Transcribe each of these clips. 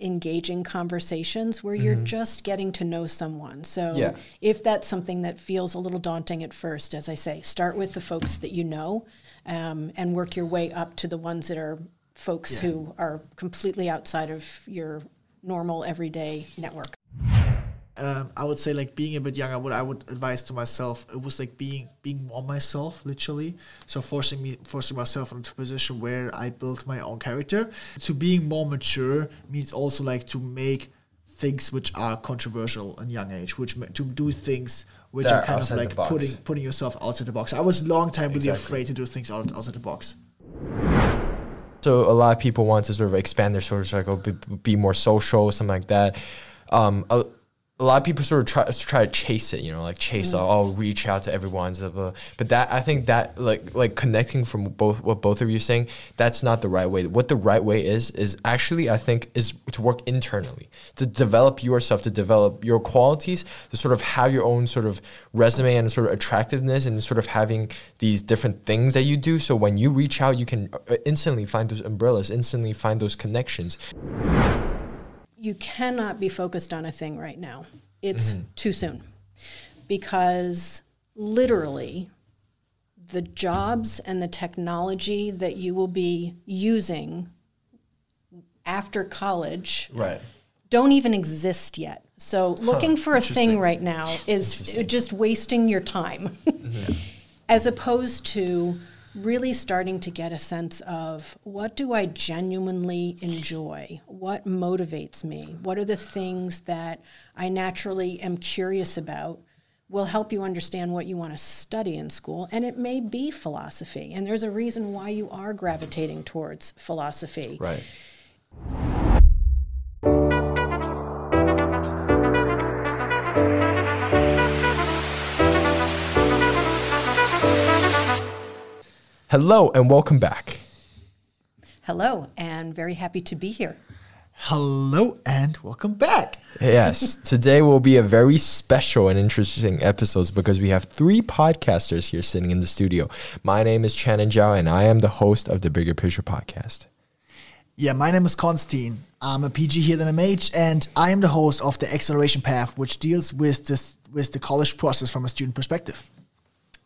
engaging conversations where you're just getting to know someone. So Yeah. if that's something that feels a little daunting at first, as I say, start with the folks that you know um, and work your way up to the ones that are folks who are completely outside of your normal everyday network. Um, I would say like being a bit younger, what I would advise to myself, it was like being being more myself, literally. So forcing me forcing myself into a position where I built my own character. To being more mature means also like to make things which are controversial in young age, which to do things which are are kind of like putting putting yourself outside the box. I was a long time really Exactly. afraid to do things out, outside the box. So a lot of people want to sort of expand their social circle, be, be more social, something like that. Um, a, a lot of people sort of try try to chase it, you know, like chase. Mm. Oh, reach out to everyone. But that I think that like like connecting from both what both of you are saying, that's not the right way. What the right way is is actually I think is to work internally to develop yourself, to develop your qualities, to sort of have your own sort of resume and sort of attractiveness, and sort of having these different things that you do. So when you reach out, you can uh, instantly find those umbrellas, instantly find those connections. You cannot be focused on a thing right now. It's mm-hmm. too soon. Because literally, the jobs and the technology that you will be using after college Right. don't even exist yet. So looking for a thing right now is just wasting your time. Mm-hmm. As opposed to really starting to get a sense of what do I genuinely enjoy? What motivates me? What are the things that I naturally am curious about? Will help you understand what you want to study in school, and it may be philosophy. And there's a reason why you are gravitating towards philosophy. Right. Hello and welcome back. Hello, and very happy to be here. Hello and welcome back. Yes, today will be a very special and interesting episode because we have three podcasters here sitting in the studio. My name is Channin Zhao, and I am the host of the Bigger Picture podcast. Yeah, my name is Constantin. I'm a PG here at NMH, and I am the host of the Acceleration Path, which deals with this with the college process from a student perspective.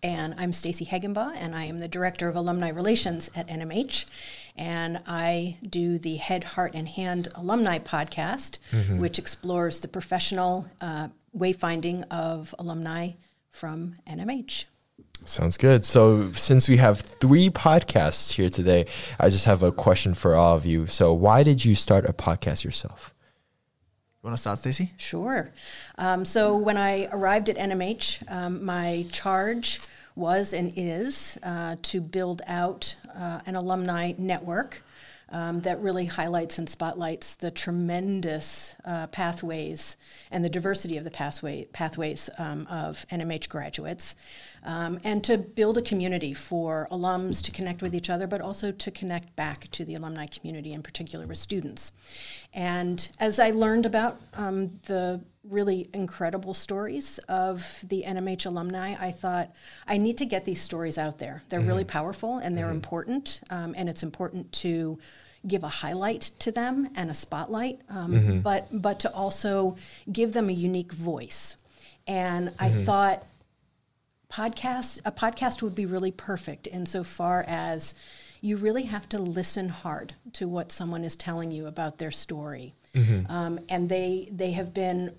And I'm Stacie Hagenbaugh, and I am the Director of Alumni Relations at NMH. And I do the Head, Heart, and Hand Alumni podcast, which explores the professional uh, wayfinding of alumni from NMH. Sounds good. So, since we have three podcasts here today, I just have a question for all of you. So, why did you start a podcast yourself? You want to start, Stacie? Sure. Um, so when I arrived at NMH, um, my charge was and is uh, to build out uh, an alumni network um, that really highlights and spotlights the tremendous uh, pathways and the diversity of the pathway, pathways um, of NMH graduates, um, and to build a community for alums to connect with each other, but also to connect back to the alumni community, in particular with students. And as I learned about um, the really incredible stories of the NMH alumni, I thought I need to get these stories out there. They're really powerful and they're important, um, and it's important to give a highlight to them and a spotlight, um, but but to also give them a unique voice. And I thought podcast a podcast would be really perfect insofar as you really have to listen hard to what someone is telling you about their story. Um, and they they have been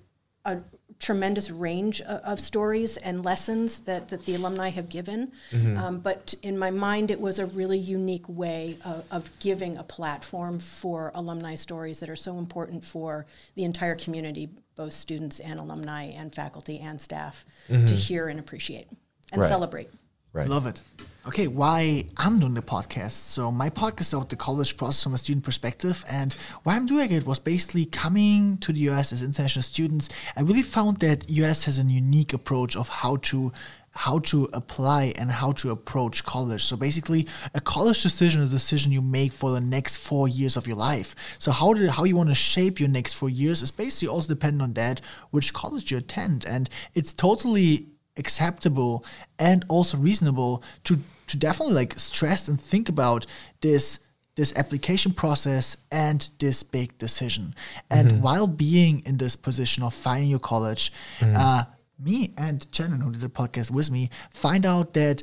a tremendous range of, of stories and lessons that, that the alumni have given um, but in my mind it was a really unique way of, of giving a platform for alumni stories that are so important for the entire community both students and alumni and faculty and staff to hear and appreciate and Right. celebrate. Right. Love it. Okay, why I'm doing the podcast. So my podcast is about the college process from a student perspective, and why I'm doing it was basically coming to the US as international students. I really found that US has a unique approach of how to how to apply and how to approach college. So basically, a college decision is a decision you make for the next four years of your life. So how do how you want to shape your next four years is basically also dependent on that which college you attend, and it's totally acceptable and also reasonable to to definitely like stress and think about this this application process and this big decision. And Mm-hmm. while being in this position of finding your college, Mm-hmm. uh, me and Channin, who did the podcast with me, find out that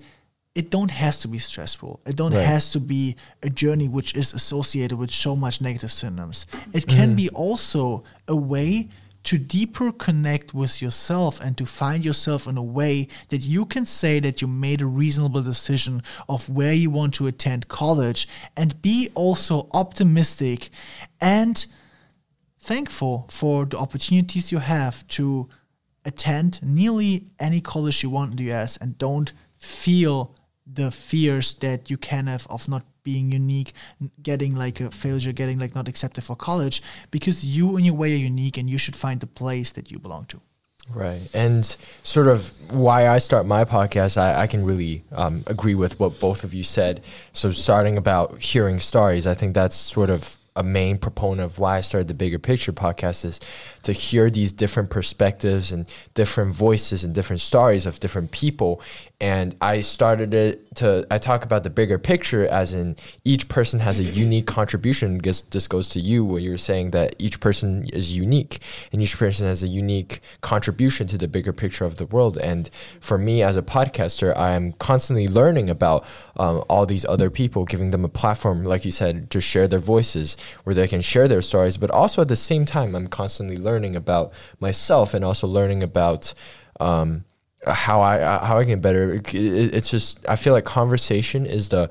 it don't has to be stressful. It don't Right. has to be a journey which is associated with so much negative symptoms. It Mm-hmm. can be also a way to deeper connect with yourself and to find yourself in a way that you can say that you made a reasonable decision of where you want to attend college and be also optimistic and thankful for the opportunities you have to attend nearly any college you want in the US and don't feel the fears that you can have of not being unique, getting like a failure, getting like not accepted for college, because you in your way are unique and you should find the place that you belong to. Right. And sort of why I start my podcast, I, I can really um, agree with what both of you said. So, starting about hearing stories, I think that's sort of a main proponent of why I started the Bigger Picture podcast is to hear these different perspectives and different voices and different stories of different people. And I started it to, I talk about the bigger picture as in each person has a unique contribution. Guess this goes to you where you're saying that each person is unique and each person has a unique contribution to the bigger picture of the world. And for me as a podcaster, I am constantly learning about um, all these other people, giving them a platform, like you said, to share their voices where they can share their stories. But also at the same time, I'm constantly learning about myself and also learning about. Um, how I uh, how I can better. It, it's just I feel like conversation is the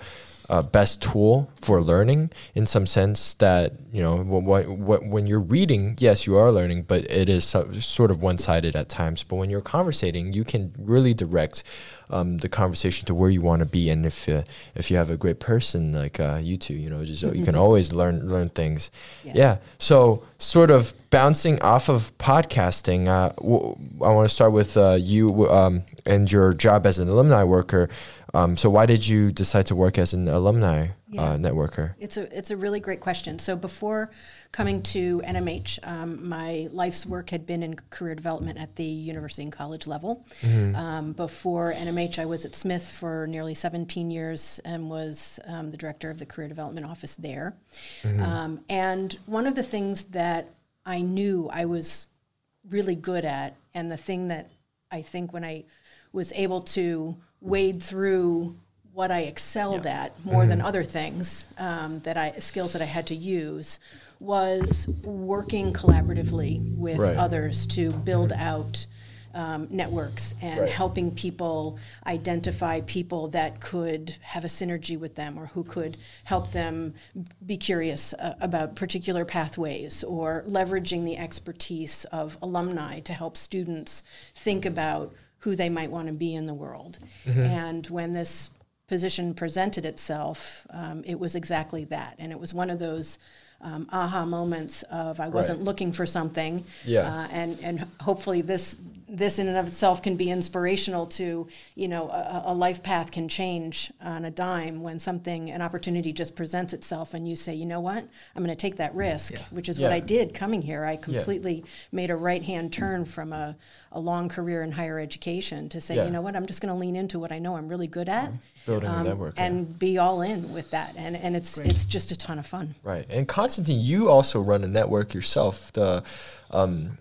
uh, best tool for learning in some sense that you know what, what, when you're reading yes you are learning but it is so, sort of one-sided at times. But when you're conversating you can really direct um, the conversation to where you want to be. And if uh, if you have a great person like uh, you two you know just you can always learn learn things. Yeah. yeah, so sort of bouncing off of podcasting uh, w- I want to start with uh, you um, and your job as an alumni worker um, so why did you decide to work as an alumni Yeah. uh, networker? It's a it's a really great question. So before coming to NMH, um, my life's work had been in career development at the university and college level. Um, before NMH, I was at Smith for nearly 17 years and was um, the director of the career development office there. Um, and one of the things that I knew I was really good at, and the thing that I think when I was able to wade through what I excelled at more than other things um, that I skills that I had to use was working collaboratively with Right. others to build out um, networks and Right. helping people identify people that could have a synergy with them or who could help them be curious uh, about particular pathways or leveraging the expertise of alumni to help students think about who they might want to be in the world. And when this position presented itself, um, it was exactly that. And it was one of those um, aha moments of I wasn't Right. looking for something. Yeah. Uh, and, and hopefully this this in and of itself can be inspirational to you know a, a life path can change on a dime when something an opportunity just presents itself and you say you know what i'm going to take that risk Yeah. which is what i did coming here i completely made a right hand turn from a, a long career in higher education to say Yeah. you know what i'm just going to lean into what i know i'm really good at Building a um, network, yeah. and be all in with that and, and it's Great. it's just a ton of fun Right. And Constantin, you also run a network yourself, the um,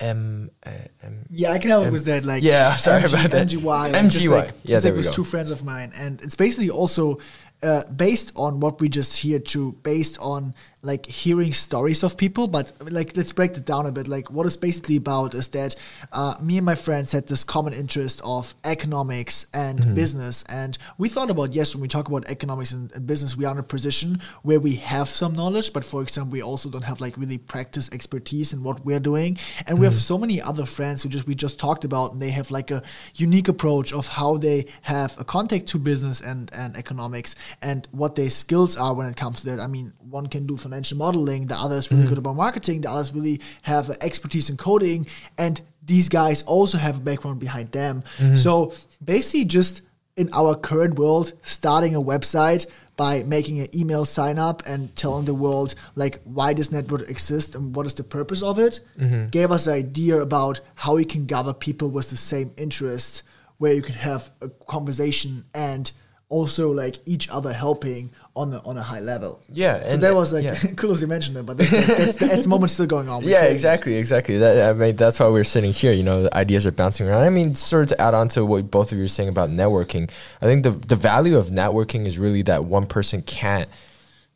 M, uh, M Yeah, I can help M- with that. Like, Yeah, sorry about that. MGY. MGY. just like- Yeah, there like we with go. two friends of mine, and it's basically also uh, based on what we just hear too, based on like hearing stories of people. But like, let's break it down a bit. Like, what it's basically about is that uh, me and my friends had this common interest of economics and Mm-hmm. business, and we thought about yes, when we talk about economics and, and business, we are in a position where we have some knowledge, but for example, we also don't have like really practice expertise in what we're doing, and we have so many other friends who just we just talked about, and they have like a unique approach of how they have a contact to business and and economics and what their skills are when it comes to that. I mean, one can do financial modeling, the other is really mm-hmm. good about marketing, the others really have expertise in coding, and these guys also have a background behind them. Mm-hmm. So basically, just in our current world, starting a website by making an email sign up and telling the world like why this network exists and what is the purpose of it mm-hmm. gave us an idea about how we can gather people with the same interests where you can have a conversation and also like each other helping on a, on a high level. Yeah, So and that was like yeah. cool as you mentioned it, but that's like, that's, moment still going on. Yeah, exactly, exactly. That I mean, that's why we're sitting here. You know, the ideas are bouncing around. I mean, sort of to add on to what both of you are saying about networking, I think the the value of networking is really that one person can't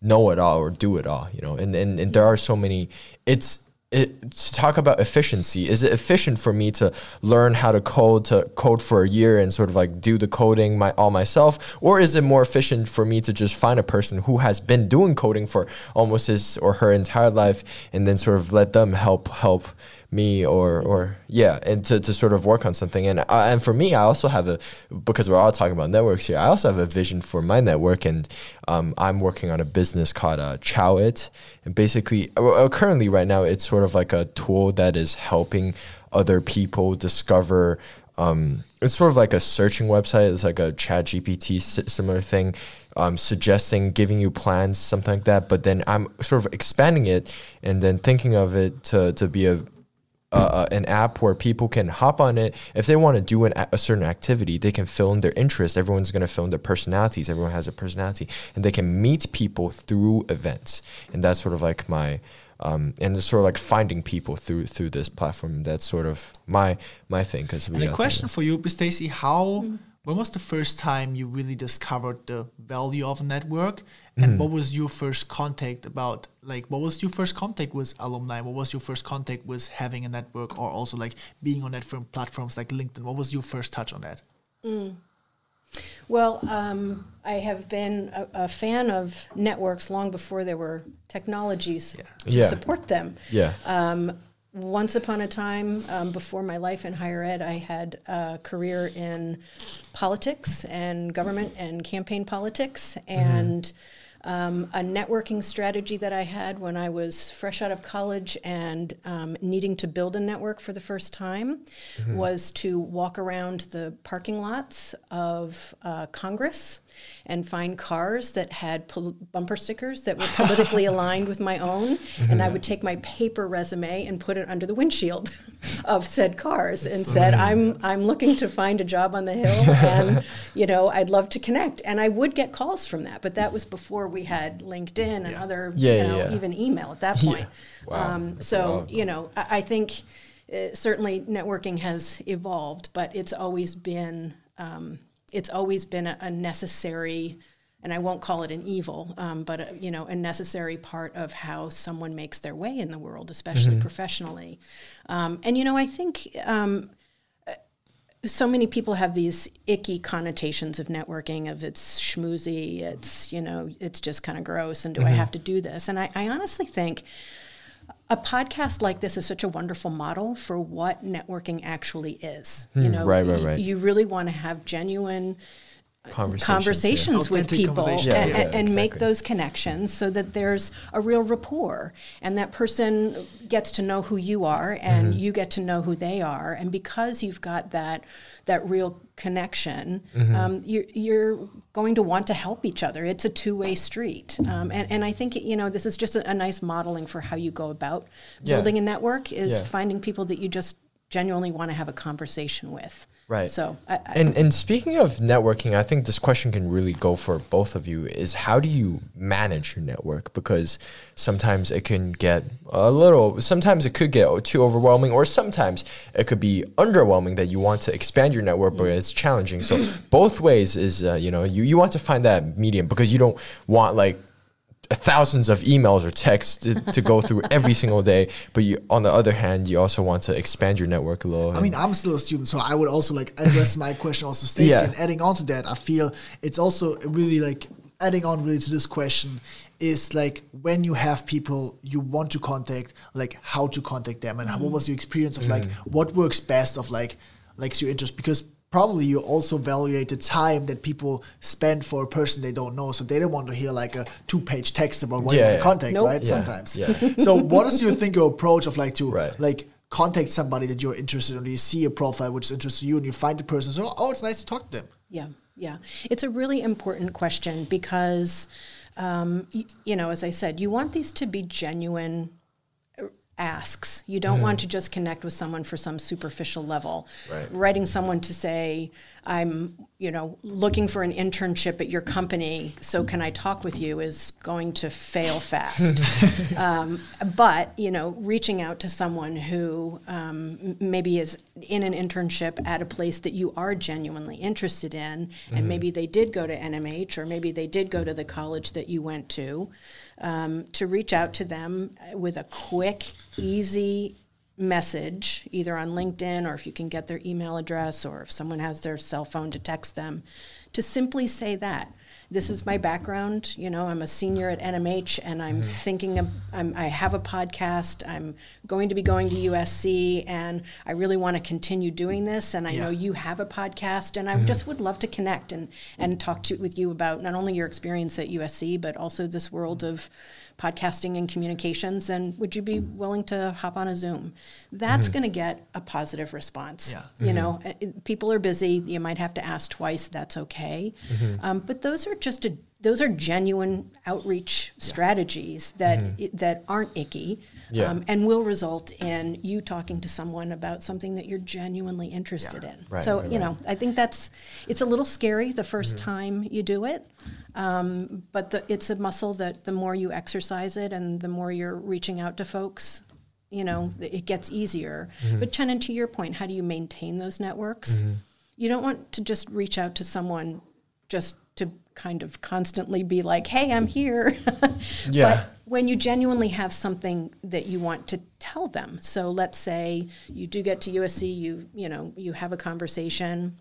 know it all or do it all. You know, and and, and there are so many. It's it, to talk about efficiency. Is it efficient for me to learn how to code to code for a year and sort of like do the coding my all myself, or is it more efficient for me to just find a person who has been doing coding for almost his or her entire life and then sort of let them help help me or or yeah and to, to sort of work on something. And uh, and for me I also have a because we're all talking about networks here I also have a vision for my network. And um, I'm working on a business called uh, Chow It. And basically uh, uh, currently right now it's sort of like a tool that is helping other people discover um, it's sort of like a searching website. It's like a ChatGPT similar thing um, suggesting giving you plans something like that. But then I'm sort of expanding it and then thinking of it to, to be a uh, an app where people can hop on it. If they want to do an, a- a certain activity they can fill in their interest everyone's going to fill in their personalities. Everyone has a personality. And they can meet people through events. And that's sort of like my um, and it's sort of like finding people through through this platform. That's sort of my my thing because And a question for you, Stacie, how when was the first time you really discovered the value of a network? And what was your first contact about like what was your first contact with alumni? What was your first contact with having a network or also like being on different platforms like LinkedIn? What was your first touch on that? Well, um, I have been a, a fan of networks long before there were technologies to Yeah. support them. yeah Um, once upon a time, um, before my life in higher ed, I had a career in politics and government and campaign politics. And um, a networking strategy that I had when I was fresh out of college and um, needing to build a network for the first time was to walk around the parking lots of uh, Congress and find cars that had pol- bumper stickers that were politically aligned with my own. And I would take my paper resume and put it under the windshield of said cars and said, I'm, I'm looking to find a job on the Hill and, you know, I'd love to connect. And I would get calls from that, but that was before we had LinkedIn and other, Yeah, you know, yeah. even email at that Yeah. point. Wow. Um, so, you know, I, I think uh, certainly networking has evolved, but it's always been um, it's always been a, a necessary, and I won't call it an evil, um, but a, you know, a necessary part of how someone makes their way in the world, especially professionally. Um, and you know, I think. Um, so many people have these icky connotations of networking of it's schmoozy it's you know it's just kind of gross and do i have to do this and I, I honestly think a podcast like this is such a wonderful model for what networking actually is you know right, right, right. you really want to have genuine conversations, yeah. with people conversations. and, Yeah, yeah, and- and make those connections so that there's a real rapport and that person gets to know who you are and Mm-hmm. you get to know who they are and because you've got that that real connection Mm-hmm. um, you're, you're going to want to help each other it's a two-way street um, and, and i think you know this is just a, a nice modeling for how you go about Yeah. building a network is Yeah. finding people that you just genuinely want to have a conversation with Right. so I, I, And and speaking of networking, I think this question can really go for both of you. Is how do you manage your network? Because sometimes it can get a little. Sometimes it could get too overwhelming, or sometimes it could be underwhelming that you want to expand your network, but it's challenging. So both ways is uh, you know you you want to find that medium because you don't want like thousands of emails or texts to, to go through every single day but you on the other hand you also want to expand your network a little I mean, I'm still a student, so I would also like address my question also, Stacie. Yeah. And adding on to that, I feel it's also really like adding on really to this question is like when you have people you want to contact, like how to contact them, and how, what mm-hmm. was your experience of like mm. what works best of like like your interest because probably you also evaluate the time that people spend for a person they don't know so they don't want to hear like a two-page text about what Yeah, you want yeah. to contact Nope. right Yeah, sometimes yeah. so what is your think your approach of like to Right. like contact somebody that you're interested in, or you see a profile which interests you, and you find the person, so oh, it's nice to talk to them. Yeah, yeah. It's a really important question because, um, y- you know, as I said, you want these to be genuine asks. You don't want to just connect with someone for some superficial level. Right. Writing someone to say, I'm, you know, looking for an internship at your company. So can I talk with you? Is going to fail fast. um, but you know, reaching out to someone who um, maybe is in an internship at a place that you are genuinely interested in, mm-hmm. and maybe they did go to NMH or maybe they did go to the college that you went to, um, to reach out to them with a quick, easy message either on LinkedIn or if you can get their email address or if someone has their cell phone to text them to simply say that this is my background you know i'm a senior at nmh and i'm mm-hmm. thinking of I'm, i have a podcast i'm going to be going to usc and i really want to continue doing this and i yeah. know you have a podcast and i mm-hmm. just would love to connect and, and talk to with you about not only your experience at usc but also this world of podcasting and communications, and would you be willing to hop on a Zoom? That's mm-hmm. going to get a positive response. Yeah. You mm-hmm. know, eh, people are busy. You might have to ask twice. That's okay. Mm-hmm. Um, but those are just a those are genuine outreach yeah. strategies that mm-hmm. that aren't icky yeah. um, and will result in you talking to someone about something that you're genuinely interested yeah. in. Right, so right, you know, I think that's it's a little scary the 1st mm-hmm. time you do it, um, but the, it's a muscle that the more you exercise it and the more you're reaching out to folks, you know, it gets easier. Mm-hmm. But Chen, to your point, how do you maintain those networks? Mm-hmm. You don't want to just reach out to someone just to kind of constantly be like, "Hey, I'm here." yeah. But when you genuinely have something that you want to tell them, so let's say you do get to USC, you you know you have a conversation.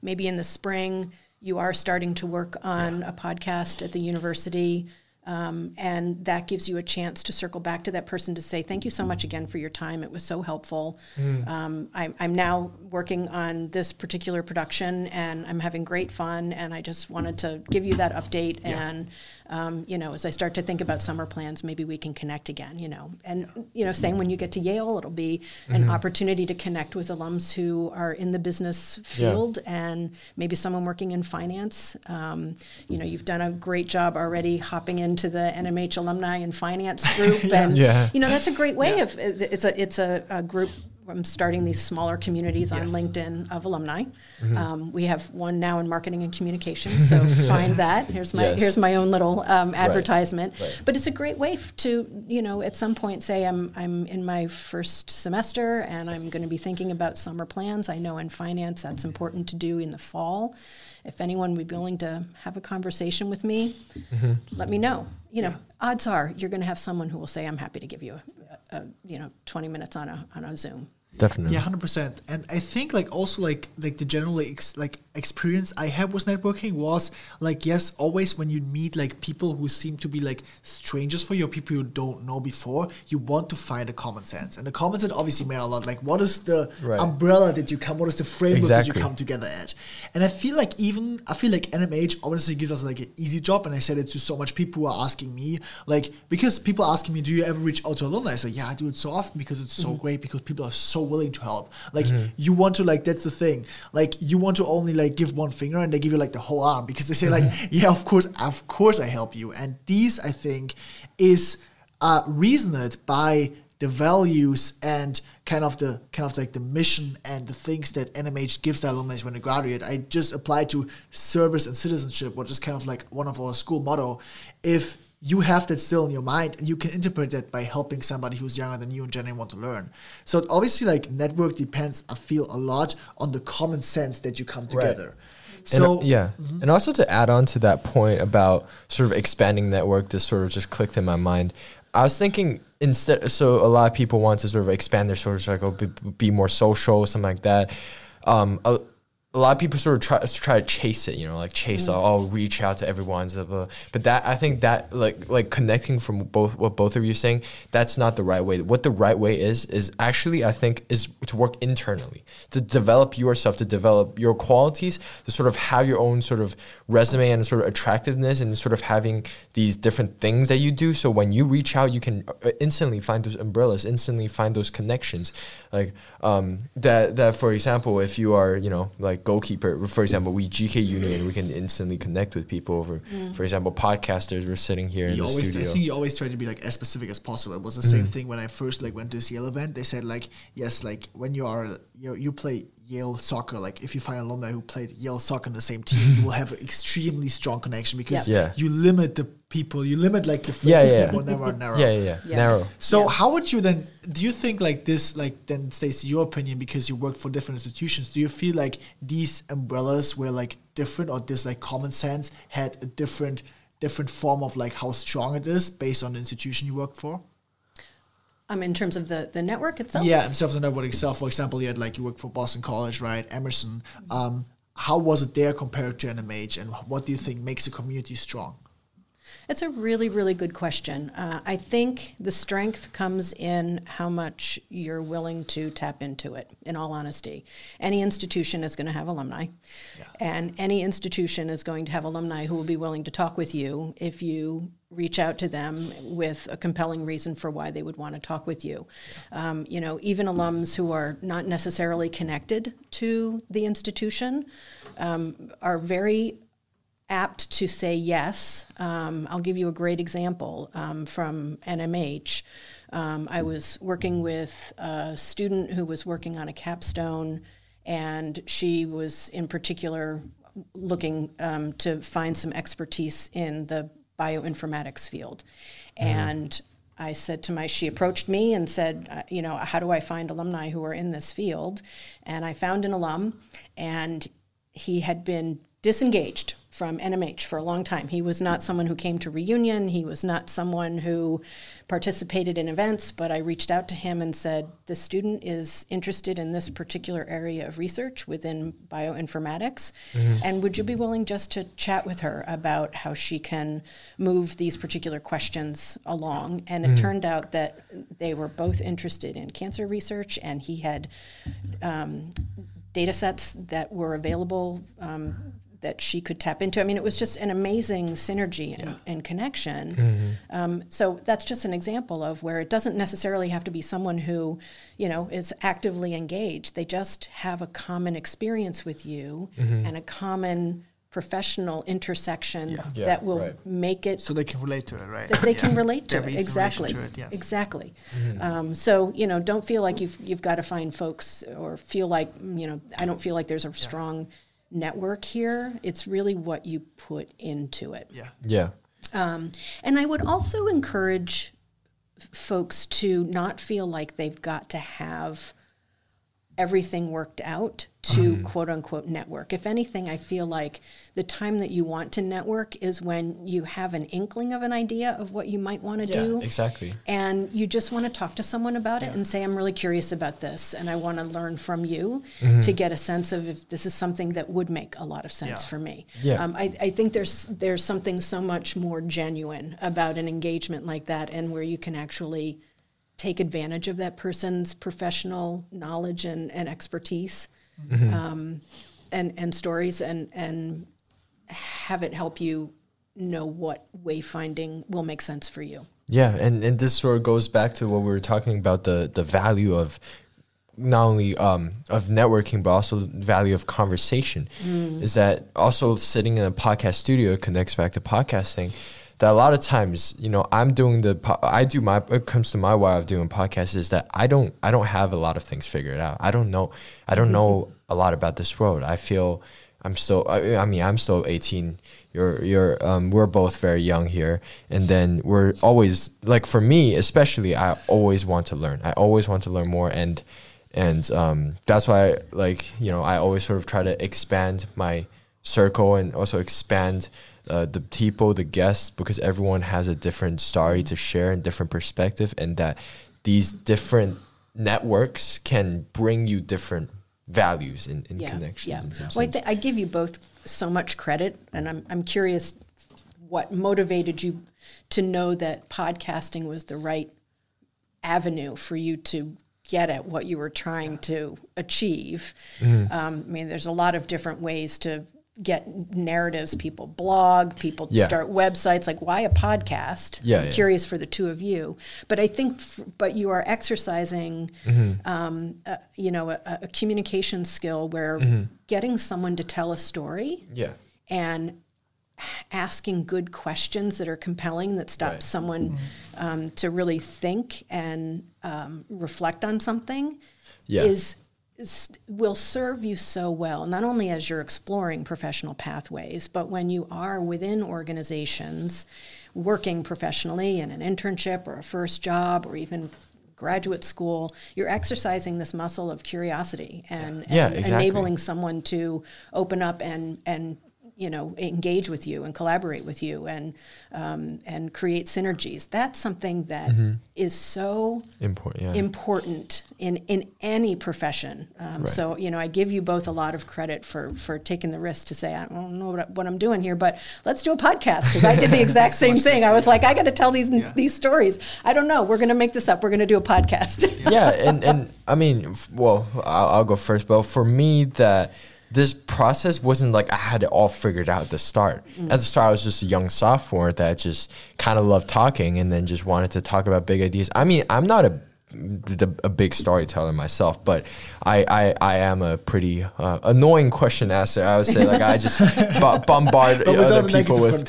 Maybe in the spring, you are starting to work on a podcast at the university. Um, and that gives you a chance to circle back to that person to say, Thank you so much again for your time. It was so helpful. Mm. Um, I'm, I'm, now working on this particular production and I'm having great fun. And I just wanted to give you that update yeah. and um, you know, as I start to think about summer plans, maybe we can connect again, you know. And, you know, saying when you get to Yale, it'll be an mm-hmm. opportunity to connect with alums who are in the business field yeah. and maybe someone working in finance. Um, you know, you've done a great job already hopping into the NMH alumni and finance group. And, yeah. you know, that's a great way yeah. of, it's a, it's a, a group I'm starting these smaller communities on yes. LinkedIn of alumni. Mm-hmm. Um, we have one now in marketing and communications, so find that. Here's my yes. here's my own little um, advertisement. Right. Right. But it's a great way f- to you know at some point say I'm I'm in my first semester and I'm going to be thinking about summer plans. I know in finance that's important to do in the fall. If anyone would be willing to have a conversation with me, mm-hmm. let me know. You know, yeah. odds are you're going to have someone who will say I'm happy to give you a, a you know 20 minutes on a on a Zoom definitely yeah 100% and i think like also like like the general ex- like experience i had with networking was like yes always when you meet like people who seem to be like strangers for you people you don't know before you want to find a common sense and the common sense obviously matter a lot like what is the right. umbrella that you come what is the framework exactly. that you come together at and i feel like even i feel like nmh obviously gives us like an easy job and i said it to so much people who are asking me like because people asking me do you ever reach out to alumni i say yeah i do it so often because it's so mm-hmm. great because people are so willing to help. Like mm-hmm. you want to like that's the thing. Like you want to only like give one finger and they give you like the whole arm because they say like mm-hmm. yeah of course of course I help you. And these I think is uh, reasoned by the values and kind of the kind of like the mission and the things that NMH gives the alumni when they graduate. I just applied to service and citizenship, which is kind of like one of our school motto. If you have that still in your mind and you can interpret that by helping somebody who's younger than you and genuinely want to learn. So obviously like network depends, I feel a lot on the common sense that you come together. Right. So and, yeah, mm-hmm. and also to add on to that point about sort of expanding network, this sort of just clicked in my mind. I was thinking instead, so a lot of people want to sort of expand their social circle, be, be more social, something like that. Um, a, a lot of people sort of try try to chase it, you know, like chase, mm. oh, reach out to everyone, but that I think that like like connecting from both what both of you are saying, that's not the right way. What the right way is is actually I think is to work internally, to develop yourself, to develop your qualities, to sort of have your own sort of resume and sort of attractiveness, and sort of having these different things that you do. So when you reach out, you can uh, instantly find those umbrellas, instantly find those connections, like um, that that for example, if you are you know like goalkeeper. For example, we GK Union, we can instantly connect with people over. Mm. For example, podcasters. We're sitting here in the always, studio. I think you always try to be like as specific as possible. It was the mm. same thing when I first like went to this Yale event. They said like yes, like when you are you, you play Yale soccer. Like if you find a alumni who played Yale soccer in the same team, you will have an extremely strong connection because Yeah. you limit the people, you limit like the Yeah, friend yeah, that will never narrow. Yeah, yeah, yeah. Yeah. Narrow. So Yeah. how would you then do you think like this like then Stacie your opinion because you worked for different institutions do you feel like these umbrellas were like different or this like common sense had a different different form of like how strong it is based on the institution you worked for? Um, in terms of the, the network itself? Yeah, himself the network itself. For example, you had like you worked for Boston College, right? Emerson. Um, how was it there compared to NMH, and what do you think makes a community strong? It's a really, really good question. Uh, I think the strength comes in how much you're willing to tap into it, in all honesty. Any institution is going to have alumni, and any institution is going to have alumni who will be willing to talk with you if you reach out to them with a compelling reason for why they would want to talk with you. Um, you know, even alums who are not necessarily connected to the institution um, are very apt to say yes. Um, I'll give you a great example um, from NMH. Um, I was working with a student who was working on a capstone, and she was in particular looking um, to find some expertise in the bioinformatics field. And I said to my, she approached me and said, uh, you know, how do I find alumni who are in this field? And I found an alum, and he had been disengaged from NMH for a long time. He was not someone who came to reunion. He was not someone who participated in events, but I reached out to him and said, the student is interested in this particular area of research within bioinformatics. And would you be willing just to chat with her about how she can move these particular questions along? And it turned out that they were both interested in cancer research, and he had um, data sets that were available um, that she could tap into. I mean, it was just an amazing synergy and, and connection. Um, so that's just an example of where it doesn't necessarily have to be someone who, you know, is actively engaged. They just have a common experience with you and a common professional intersection Yeah, that will right. make it So they can relate to it, right? that they can relate to There it is a exactly to it, yes. exactly um, so you know don't feel like you've you've got to find folks or feel like you know i don't feel like there's a strong network here it's really what you put into it Yeah. Yeah. Um, and i would also encourage f- folks to not feel like they've got to have everything worked out to quote unquote network. If anything, I feel like the time that you want to network is when you have an inkling of an idea of what you might want to Yeah, do. exactly. And you just want to talk to someone about it and say, I'm really curious about this and I want to learn from you Mm-hmm. to get a sense of if this is something that would make a lot of sense Yeah. for me. Yeah. Um, I, I think there's there's something so much more genuine about an engagement like that and where you can actually take advantage of that person's professional knowledge and, and expertise Mm-hmm. um, and, and stories and, and have it help you know what wayfinding will make sense for you. Yeah, and, and this sort of goes back to what we were talking about the the value of not only um, of networking but also the value of conversation. Is that also sitting in a podcast studio connects back to podcasting. That a lot of times, you know, I'm doing the po- I do my it comes to my way of doing podcasts is that I don't I don't have a lot of things figured out. I don't know I don't know a lot about this world. I feel I'm still. I, I mean, I'm still 18. You're. You're. Um. We're both very young here, and then we're always like for me, especially. I always want to learn. I always want to learn more, and and um. That's why, like you know, I always sort of try to expand my circle and also expand uh, the people, the guests, because everyone has a different story to share and different perspective, and that these different networks can bring you different values and, and connections. Yeah. Well, I, th- I give you both so much credit, and I'm, I'm curious what motivated you to know that podcasting was the right avenue for you to get at what you were trying to achieve. Mm-hmm. Um, I mean, there's a lot of different ways to get narratives. People blog, people Yeah. start websites. Like, why a podcast? Yeah, I'm yeah. curious for the two of you. But I think, f- but you are exercising Mm-hmm. um, uh, you know, a, a communication skill where Mm-hmm. getting someone to tell a story yeah. and asking good questions that are compelling that stop Right. someone um, to really think and um, reflect on something Yeah. is will serve you so well, not only as you're exploring professional pathways, but when you are within organizations working professionally in an internship or a first job or even graduate school, you're exercising this muscle of curiosity and, Yeah, and exactly. enabling someone to open up and, and you know engage with you and collaborate with you and um, and create synergies. That's something that is so Important, yeah. important in in any profession. Um, Right. So you know, I give you both a lot of credit for for taking the risk to say I don't know what, what I'm doing here, but let's do a podcast because I did the exact same thing. I was like, I got to tell these these stories. I don't know. We're going to make this up. We're going to do a podcast. yeah, and and I mean, well, I'll, I'll go first. But for me, that this process wasn't like I had it all figured out at the start. At the start, I was just a young sophomore that just kind of loved talking, and then just wanted to talk about big ideas. I mean, I'm not a the, a big storyteller myself, but I I, I am a pretty uh, annoying question asker. I would say like I just bu- bombard other people with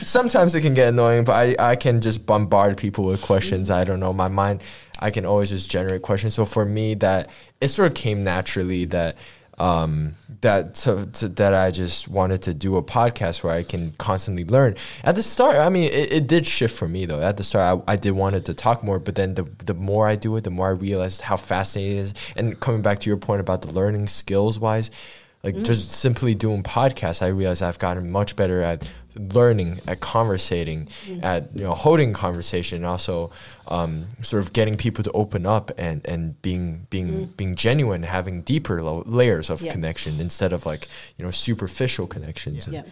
sometimes it can get annoying, but I, I can just bombard people with questions. I don't know. My mind, I can always just generate questions. So for me, that it sort of came naturally that um, that to, to, that I just wanted to do a podcast where I can constantly learn. At the start, I mean, it, it did shift for me though. At the start, I, I did wanted to talk more, but then the the more I do it, the more I realized how fascinating it is. And coming back to your point about the learning skills wise, like just simply doing podcasts, I realized I've gotten much better at learning, at conversating, at you know holding conversation, and also um, sort of getting people to open up and and being being being genuine, having deeper lo- layers of Yeah. connection instead of like you know superficial connections. And yeah.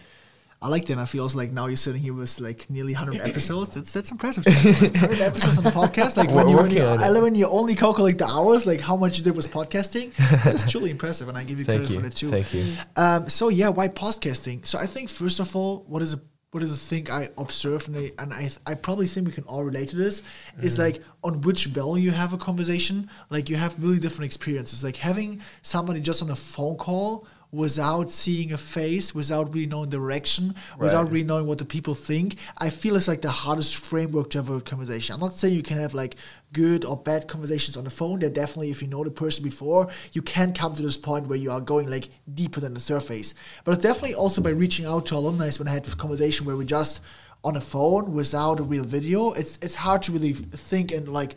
I like that. and I feels like now you're sitting here with like nearly 100 episodes. That's that's impressive. 100 episodes on the podcast. Like when We're you, when you. I love when you only calculate the hours, like how much you did with podcasting. That's truly impressive, and I give you Thank credit you. for that too. Thank you. Um, so yeah, why podcasting? So I think first of all, what is a what is a thing I observed and I and I, I probably think we can all relate to this is like on which value you have a conversation. Like you have really different experiences. Like having somebody just on a phone call without seeing a face, without really knowing direction, without really knowing what the people think. I feel it's like the hardest framework to have a conversation. I'm not saying you can have like good or bad conversations on the phone. They're definitely, if you know the person before, you can come to this point where you are going like deeper than the surface. But it's definitely also by reaching out to alumni when I had this conversation where we just on a phone without a real video, it's it's hard to really think and like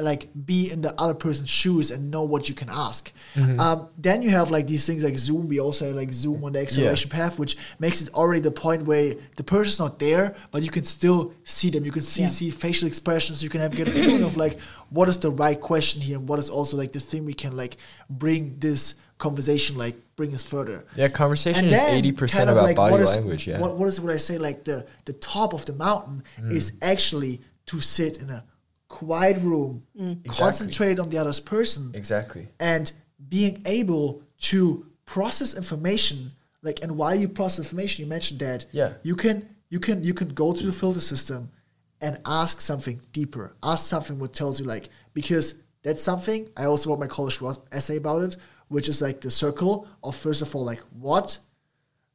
like be in the other person's shoes and know what you can ask. Um, then you have like these things like Zoom. We also have like Zoom on the acceleration path, which makes it already the point where the person's not there, but you can still see them. You can see Yeah. see facial expressions. You can have get a feeling of like what is the right question here, and what is also like the thing we can like bring this conversation like bring us further. Yeah, conversation And is eighty percent about like body what is- language. Yeah. What, what is what I say? Like the the top of the mountain Mm. is actually to sit in a quiet room, mm. concentrate on the other person, exactly. and being able to process information. Like, and while you process information, you mentioned that Yeah. you can you can you can go to the filter system and ask something deeper. Ask something what tells you like because that's something I also wrote my college essay about it, which is like the circle of first of all like what,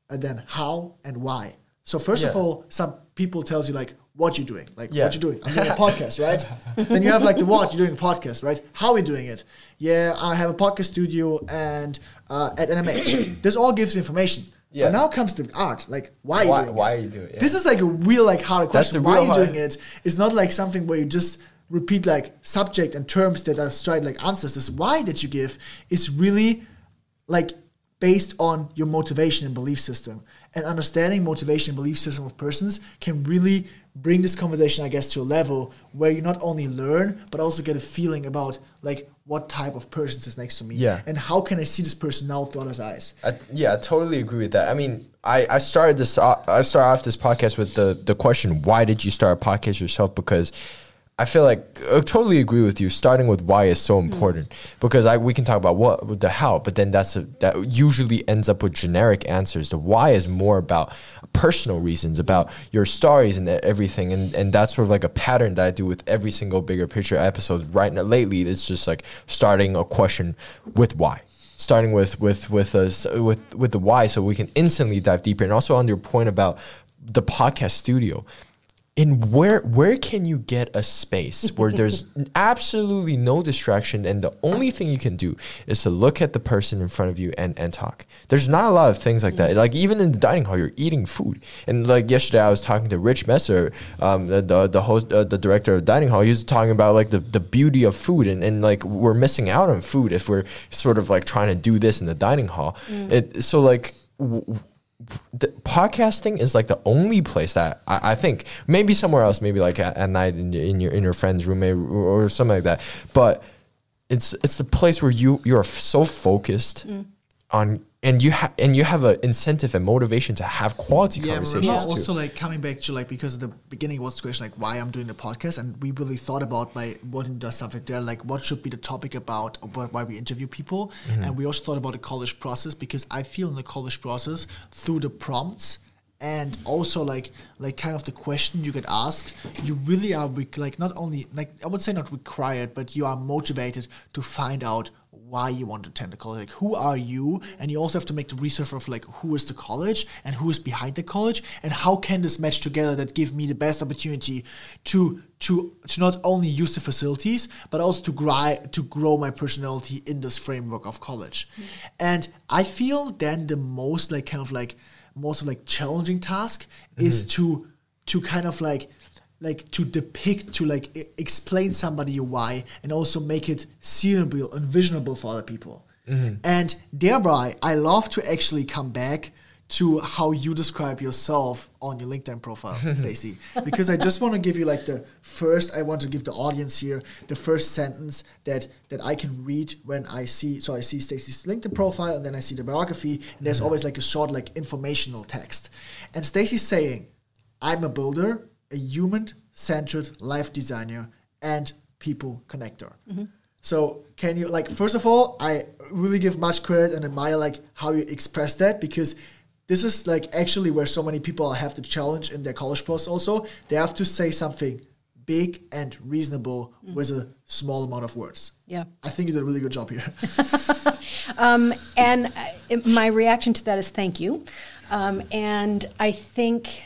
and then how and why. So first of all, some people tells you like what you're doing, like Yeah. what you're doing. I'm doing a podcast, right? then you have like the what you're doing a podcast, right? How are we doing it? Yeah, I have a podcast studio and uh, at NMH. this all gives information. Yeah. But now comes the art, like why are you Why- doing why it? are you doing it? This is like a real like hard question. Why are you doing it? It's not like something where you just repeat like subject and terms that are straight like answers. This why that you give is really like based on your motivation and belief system. And understanding motivation and belief system of persons can really bring this conversation, I guess, to a level where you not only learn, but also get a feeling about like what type of person is next to me. Yeah. And how can I see this person now through others' eyes? I, yeah, I totally agree with that. I mean, I, I started this. Uh, I started off this podcast with the the question, "Why did you start a podcast yourself?" Because I feel like I totally agree with you. Starting with why is so hmm. important because I we can talk about what the how, but then that's a, that usually ends up with generic answers. The why is more about personal reasons, about hmm. your stories and everything, and and that's sort of like a pattern that I do with every single bigger picture episode. Right now, lately, it's just like starting a question with why starting with with with us with with the why so we can instantly dive deeper and also on your point about the podcast studio in where where can you get a space where there's absolutely no distraction and the only thing you can do is to look at the person in front of you and and talk? There's not a lot of things like that. Like even in the dining hall you're eating food. And like yesterday i was talking to rich messer um, the, the the host uh, the director of dining hall. He was talking about like the, the beauty of food and, and like we're missing out on food if we're sort of like trying to do this in the dining hall. It so like w- the podcasting is like the only place that I, I think maybe somewhere else, maybe like at, at night in your, in your in your friend's room or, something like that. But it's it's the place where you you are so focused mm. On and you have and you have an incentive and motivation to have quality Yeah, conversations remember too. also like coming back to like because at the beginning was the question like why I'm doing the podcast and we really thought about by what in the subject there like what should be the topic about about why we interview people Mm-hmm. and we also thought about the college process because I feel in the college process through the prompts and also like like kind of the question you get asked you really are re- like not only like I would say not required but you are motivated to find out why you want to attend the college. Like, who are you? And you also have to make the research of like who is the college and who is behind the college, and how can this match together that give me the best opportunity to to to not only use the facilities but also to grow to grow my personality in this framework of college. Hmm. And I feel then the most like kind of like most like challenging task mm-hmm. is to to kind of like like to depict to like e- explain somebody why and also make it seeable and visionable for other people. Mm-hmm. And thereby i love to actually come back to how you describe yourself on your linkedin profile Stacie because i just want to give you like the first i want to give the audience here the first sentence that that i can read when i see so i see Stacie's linkedin profile and then i see the biography and there's mm-hmm. always like a short like informational text. And Stacie's saying I'm a builder, a human centered life designer, and people connector. So, can you, like, first of all, I really give much credit and admire, like, how you express that because this is, like, actually where so many people have the challenge in their college process also. They have to say something big and reasonable with a small amount of words. Yeah. I think you did a really good job here. And uh, my reaction to that is thank you. Um, and I think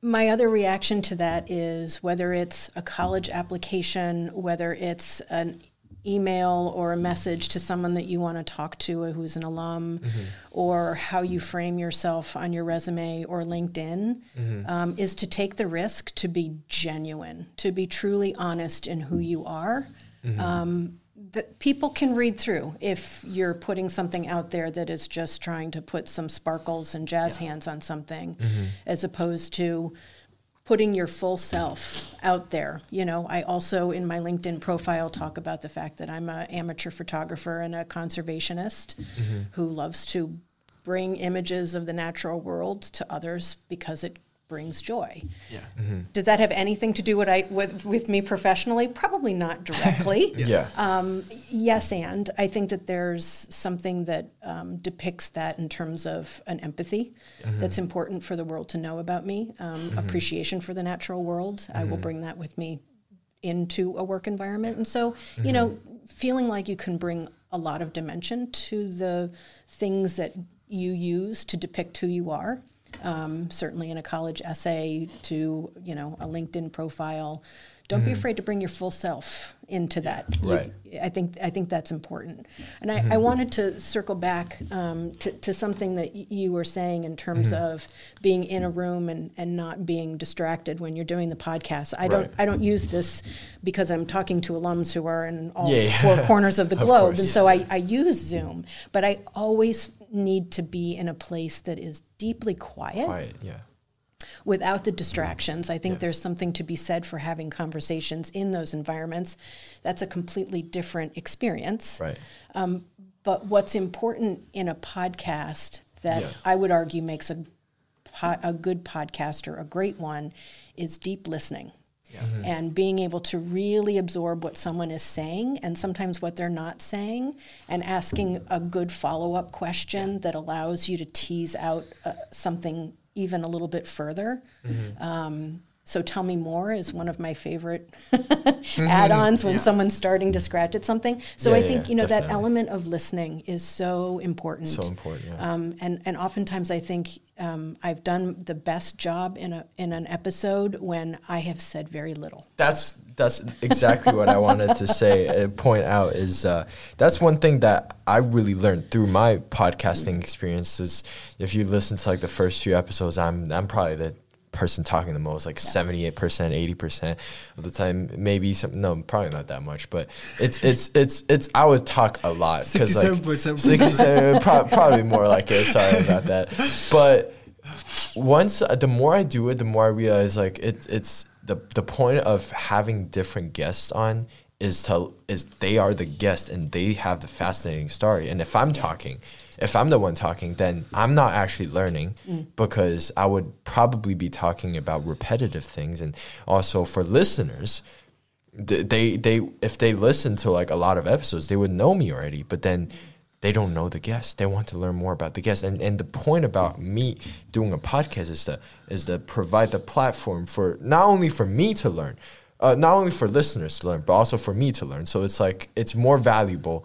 my other reaction to that is whether it's a college application, whether it's an email or a message to someone that you want to talk to who's an alum, mm-hmm. or how you frame yourself on your resume or LinkedIn, mm-hmm. um, is to take the risk to be genuine, to be truly honest in who you are mm-hmm. um, that people can read through if you're putting something out there that is just trying to put some sparkles and jazz hands on something mm-hmm. as opposed to putting your full self out there. You know i also in my linkedin profile talk about the fact that i'm an amateur photographer and a conservationist mm-hmm. who loves to bring images of the natural world to others because it brings joy. Yeah. Mm-hmm. does that have anything to do what I, with, with me professionally? Probably not directly. Yeah. Um, yes and i think that there's something that um, depicts that in terms of an empathy mm-hmm. that's important for the world to know about me um, mm-hmm. appreciation for the natural world. I will bring that with me into a work environment. And so you know feeling like you can bring a lot of dimension to the things that you use to depict who you are um, certainly in a college essay to you know a linkedin profile. Don't be afraid to bring your full self into that. You- Right. I think I think that's important, and I, I wanted to circle back um, to, to something that y- you were saying in terms of being in a room and, and not being distracted when you're doing the podcast. I don't I don't use this because I'm talking to alums who are in all Yeah, yeah. four corners of the Of globe, and so I, I use Zoom, but I always need to be in a place that is deeply quiet Quiet. Yeah. without the distractions. I think there's something to be said for having conversations in those environments. That's a completely different experience. Right. Um, but what's important in a podcast that Yeah. I would argue makes a po- a good podcaster a great one is deep listening. And being able to really absorb what someone is saying and sometimes what they're not saying, and asking a good follow up question that allows you to tease out uh, something even a little bit further. Um, So tell me more is one of my favorite add-ons when Yeah. someone's starting to scratch at something. So Yeah, I yeah, think you know definitely. that element of listening is so important. So important, yeah. Um, and and oftentimes I think um, I've done the best job in a in an episode when I have said very little. That's that's exactly what I wanted to say. Uh, point out is uh, that's one thing that I really learned through my podcasting experience. Is if you listen to like the first few episodes, I'm I'm probably the person talking the most, like seventy eight percent, eighty percent of the time. Maybe some no, probably not that much, but it's it's it's it's I would talk a lot because like 67.7%. 67, pro- probably more like it. Sorry about that, but once uh, the more I do it, the more I realize like it, it's the the point of having different guests on is to is they are the guest and they have the fascinating story. And if I'm talking, if I'm the one talking, then I'm not actually learning because I would probably be talking about repetitive things. And also for listeners, they they if they listen to like a lot of episodes, they would know me already. But then they don't know the guest. They want to learn more about the guest. And and the point about me doing a podcast is to is to provide the platform for not only for me to learn, uh, not only for listeners to learn, but also for me to learn. So it's like it's more valuable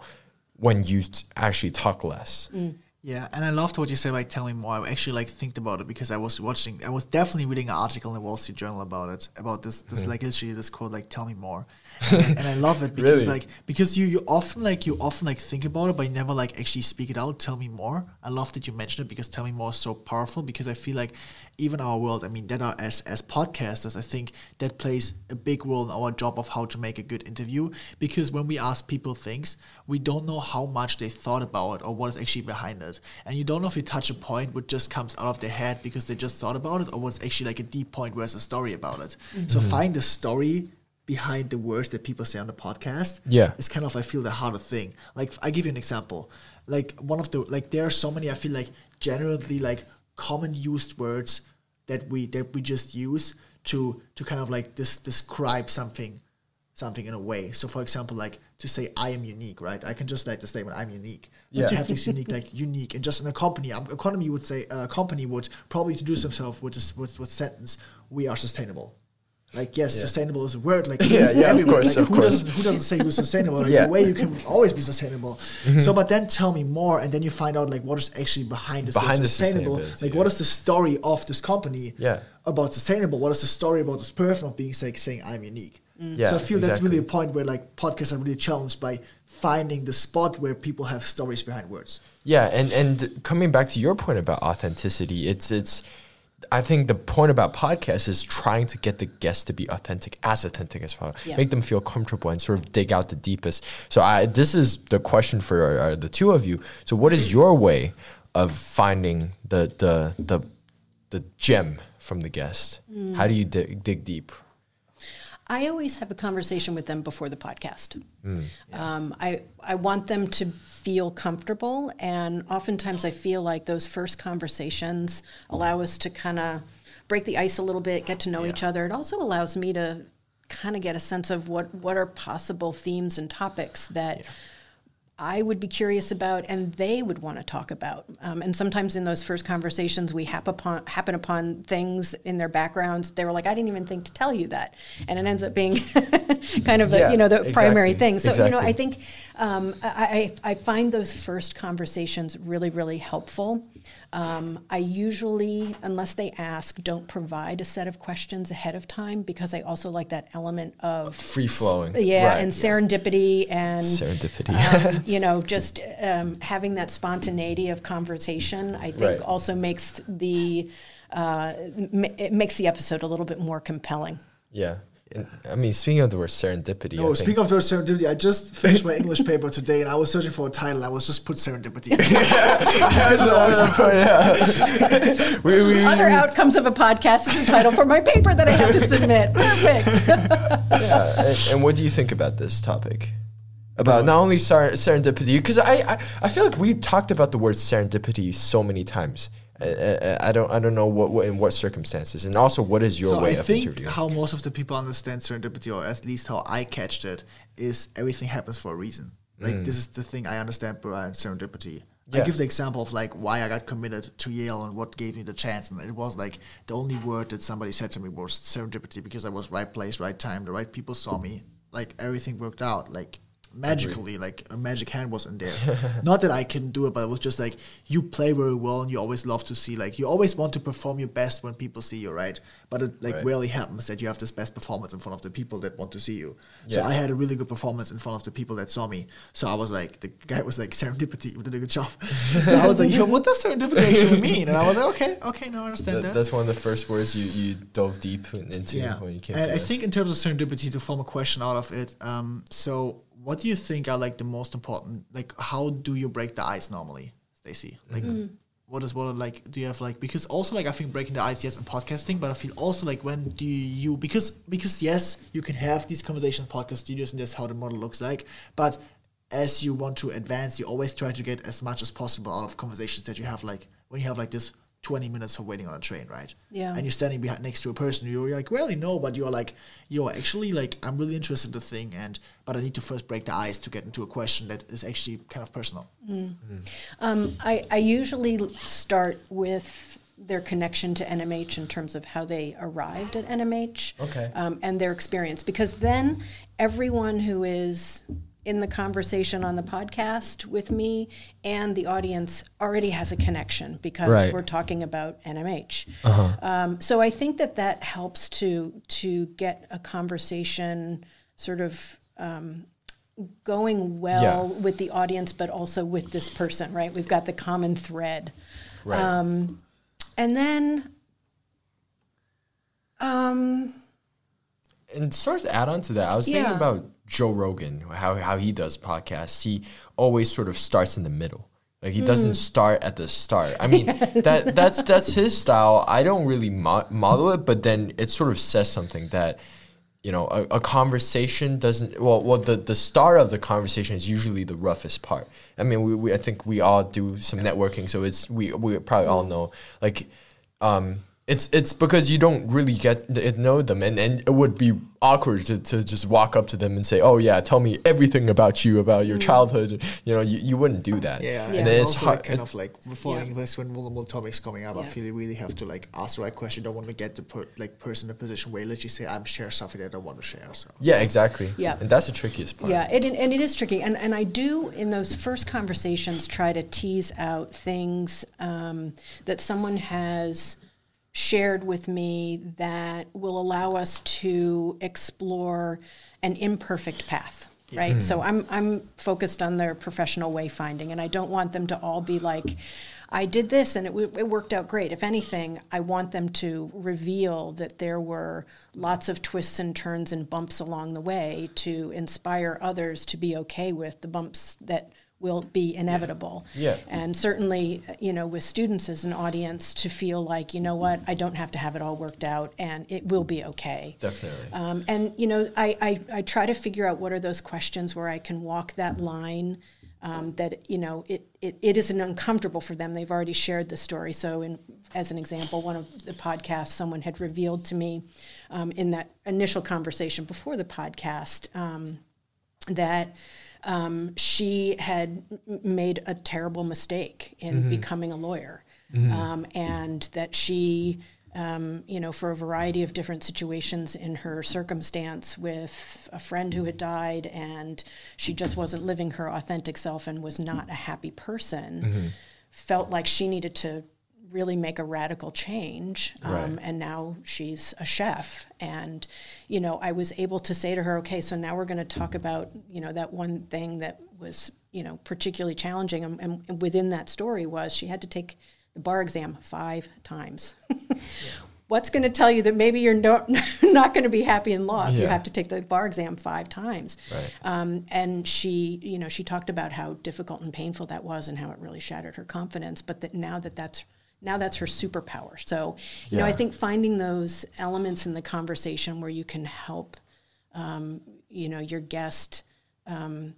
when you t- actually talk less. Mm. Yeah, and I loved what you said. Like, tell me more. I actually like think about it because I was watching. I was definitely reading an article in the Wall Street Journal about it, about this. This mm-hmm. like literally this quote, like, "Tell me more," and, and I love it because Really? like because you you often like you often like think about it, but you never like actually speak it out. Tell me more. I love that you mentioned it because tell me more is so powerful. Because I feel like even our world, I mean, that are as as podcasters, I think that plays a big role in our job of how to make a good interview. Because when we ask people things, we don't know how much they thought about it or what is actually behind it, and you don't know if you touch a point which just comes out of their head because they just thought about it, or what's actually like a deep point where there's a story about it. Mm-hmm. So find the story behind the words that people say on the podcast Yeah. it's kind of I feel the harder thing. Like I give you an example. Like one of the like there are so many I feel like generally like common used words that we that we just use to to kind of like dis- describe something something in a way. So for example, like to say I am unique, right? I can just like the statement I'm unique. But Yeah. to have this unique like unique and just in a company, um, company would say a company would probably introduce themselves with this with, with sentence, we are sustainable. Like yes, Yeah. sustainable is a word. Like it Yeah, is yeah, of course, Like, of who course. doesn't who doesn't say you're sustainable? Like, Yeah. Mm-hmm. The way you can always be sustainable. So, but then tell me more, and then you find out like what is actually behind this Behind word sustainable. sustainability, Like yeah. what is the story of this company? Yeah. About sustainable. What is the story about this person of being like saying I'm unique? Yeah, so I feel that's really a point where like podcasts are really challenged by finding the spot where people have stories behind words. Yeah, and and coming back to your point about authenticity, it's it's I think the point about podcasts is trying to get the guests to be authentic, as authentic as possible, Yeah. make them feel comfortable and sort of dig out the deepest. So I this is the question for uh, the two of you. So what is your way of finding the the the the gem from the guest? How do you dig, dig deep? I always have a conversation with them before the podcast. Mm, um, I I want them to feel comfortable, and oftentimes I feel like those first conversations allow us to kind of break the ice a little bit, get to know each other. It also allows me to kind of get a sense of what what are possible themes and topics that. I would be curious about, and they would want to talk about. Um, and sometimes in those first conversations, we hap upon, happen upon things in their backgrounds. They were like, "I didn't even think to tell you that," and it ends up being kind of the Yeah, you know the primary thing. So you know. I think um, I I find those first conversations really really helpful. Um, I usually, unless they ask, don't provide a set of questions ahead of time because I also like that element of Free flowing. yeah, Right, and yeah. serendipity and Serendipity. um, you know, just um, having that spontaneity of conversation, I think, Right. also makes the uh, m- it makes the episode a little bit more compelling. Yeah. And, I mean, speaking of the word serendipity, I No, think- speaking of the word serendipity, I just finished my English paper today, and I was searching for a title. I was just put serendipity. we, we, Other outcomes of a podcast is the title for my paper that I have to submit. Perfect. Yeah, and, and what do you think about this topic? About not only ser- serendipity, because I, I I feel like we talked about the word serendipity so many times. I, I, don't I don't know what, what in what circumstances, and also what is your so way I of think interviewing? how most of the people understand serendipity, or at least how I catched it, is everything happens for a reason. Like Mm. this is the thing I understand behind serendipity. I give the example of like why I got committed to Yale and what gave me the chance, and it was like the only word that somebody said to me was serendipity because I was right place, right time, the right people saw me, like everything worked out, like magically, like a magic hand was in there. Not that I couldn't do it, but it was just like you play very well, and you always love to see, like you always want to perform your best when people see you, right? But it like Right. rarely happens that you have this best performance in front of the people that want to see you. So I had a really good performance in front of the people that saw me. So I was like, the guy was like, serendipity, you did a good job. so I was like, yo, what does serendipity actually mean? And I was like, okay, okay, now I understand That, that. that's one of the first words you, you dove deep into yeah. when you came And I this. think in terms of serendipity, to form a question out of it, um, so what do you think are like the most important? Like, how do you break the ice normally, Stacie? Like, mm-hmm. what is what are, like? Do you have like because also like I think breaking the ice, yes, in podcasting, but I feel also like when do you because because yes, you can have these conversations podcast studios and that's how the model looks like, but as you want to advance, you always try to get as much as possible out of conversations that you have like when you have like this 20 minutes of waiting on a train, right? Yeah. And you're standing behind next to a person you're like rarely know, but you're like, yo, actually like I'm really interested in the thing and but I need to first break the ice to get into a question that is actually kind of personal. Um, I, I usually start with their connection to NMH in terms of how they arrived at NMH Okay. um, and their experience, because then everyone who is in the conversation on the podcast with me and the audience already has a connection because Right. we're talking about NMH. Um, so I think that that helps to to get a conversation sort of um, going well Yeah. with the audience, but also with this person, right? We've got the common thread. right. Um, and then, um, and sort of add on to that, I was thinking about Joe Rogan, how how he does podcasts. He always sort of starts in the middle. Like he Mm. doesn't start at the start. I mean, that that's that's his style. I don't really mo- model it, but then it sort of says something that you know a, a conversation doesn't. Well, well, the the start of the conversation is usually the roughest part. I mean, we, we I think we all do some networking, so it's we we probably all know like. Um, it's it's because you don't really get to know them, and, and it would be awkward to, to just walk up to them and say, "Oh yeah, tell me everything about you, about your childhood." You know, you, you wouldn't do that. Yeah, Yeah. and then then it's also hard. like kind it- of like following Yeah. this when vulnerable topics coming up. I feel you really have to like ask the right question. Don't want to get the per, like person in a position where you literally say, "I'm share something that I don't want to share." So yeah, exactly. Yeah. and that's the trickiest part. yeah, it, and it is tricky. And, and I do, in those first conversations, try to tease out things um, that someone has shared with me that will allow us to explore an imperfect path. Right. Hmm. So I'm I'm focused on their professional wayfinding, and I don't want them to all be like, I did this and it, w- it worked out great. If anything, I want them to reveal that there were lots of twists and turns and bumps along the way to inspire others to be okay with the bumps that will be inevitable. Yeah. And certainly, you know, with students as an audience to feel like, you know what, I don't have to have it all worked out and it will be okay. Definitely. Um, and you know, I, I, I try to figure out what are those questions where I can walk that line. Um, that you know, it, it, it isn't uncomfortable for them. They've already shared the story. So, in, as an example, one of the podcasts, someone had revealed to me um, in that initial conversation before the podcast um, that um, she had made a terrible mistake in becoming a lawyer, um, and that she, um, you know, for a variety of different situations in her circumstance with a friend who had died, and she just wasn't living her authentic self and was not a happy person, felt like she needed to really make a radical change um, Right. and now she's a chef. And you know i was able to say to her okay so now we're going to talk about you know that one thing that was you know particularly challenging and, and within that story was she had to take the bar exam five times. What's going to tell you that maybe you're not, not going to be happy in law if you have to take the bar exam five times. Right. um, and she you know she talked about how difficult and painful that was and how it really shattered her confidence but that now that that's now that's her superpower. So you know i think finding those elements in the conversation where you can help um, you know your guest um,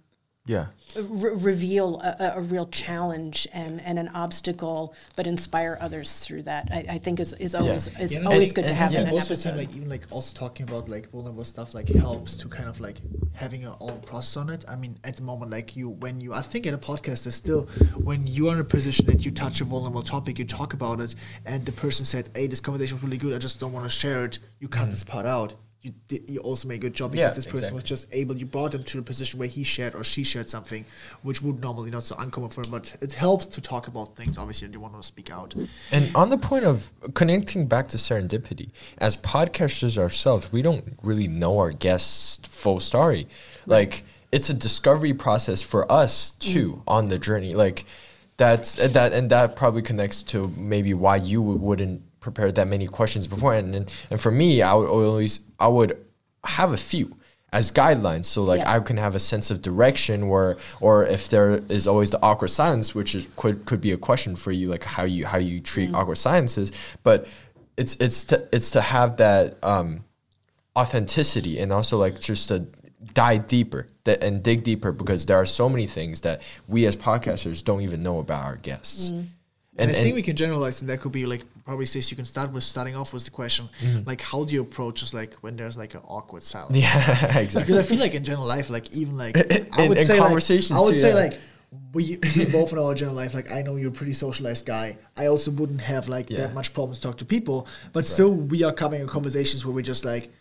Yeah. re- reveal a, a- a real challenge and, and an obstacle, but inspire others through that. I, I think is, is always is Yeah, always and- good to have yeah, in an most of the episode. time, like even like also talking about like vulnerable stuff, like helps to kind of like having your own process on it. I mean, at the moment, like you, when you, I think in a podcast there's still when you are in a position that you touch a vulnerable topic, you talk about it, and the person said, "Hey, this conversation was really good. I just don't want to share it." You cut mm. this part out. You did, you also made a good job because. Yeah, this person was just able. You brought them to a position where he shared or she shared something, which would normally not so uncommon for him. But it helps to talk about things. Obviously, and you want to speak out. And on the point of connecting back to serendipity, as podcasters ourselves, we don't really know our guests' full story. Like it's a discovery process for us too on the journey. Like that's uh, that, and that probably connects to maybe why you wouldn't prepare that many questions before. And and, for me, I would always I would have a few as guidelines. So like Yeah. i can have a sense of direction where or if there is always the awkward silence which is could could be a question for you like how you how you treat awkward silences. But it's it's to it's to have that um authenticity and also like just to dive deeper that and dig deeper because there are so many things that we as podcasters don't even know about our guests And, I think we can generalize, and that could be like probably says you can start with starting off with the question, mm-hmm. like how do you approach just like when there's like an awkward silence? yeah exactly Because I feel like in general life, like even like In- I would in say conversations like, I would say like we, we both in our general life, like I know you're a pretty socialized guy. I also wouldn't have like Yeah. that much problems to talk to people, but still we are coming in conversations where we're just like.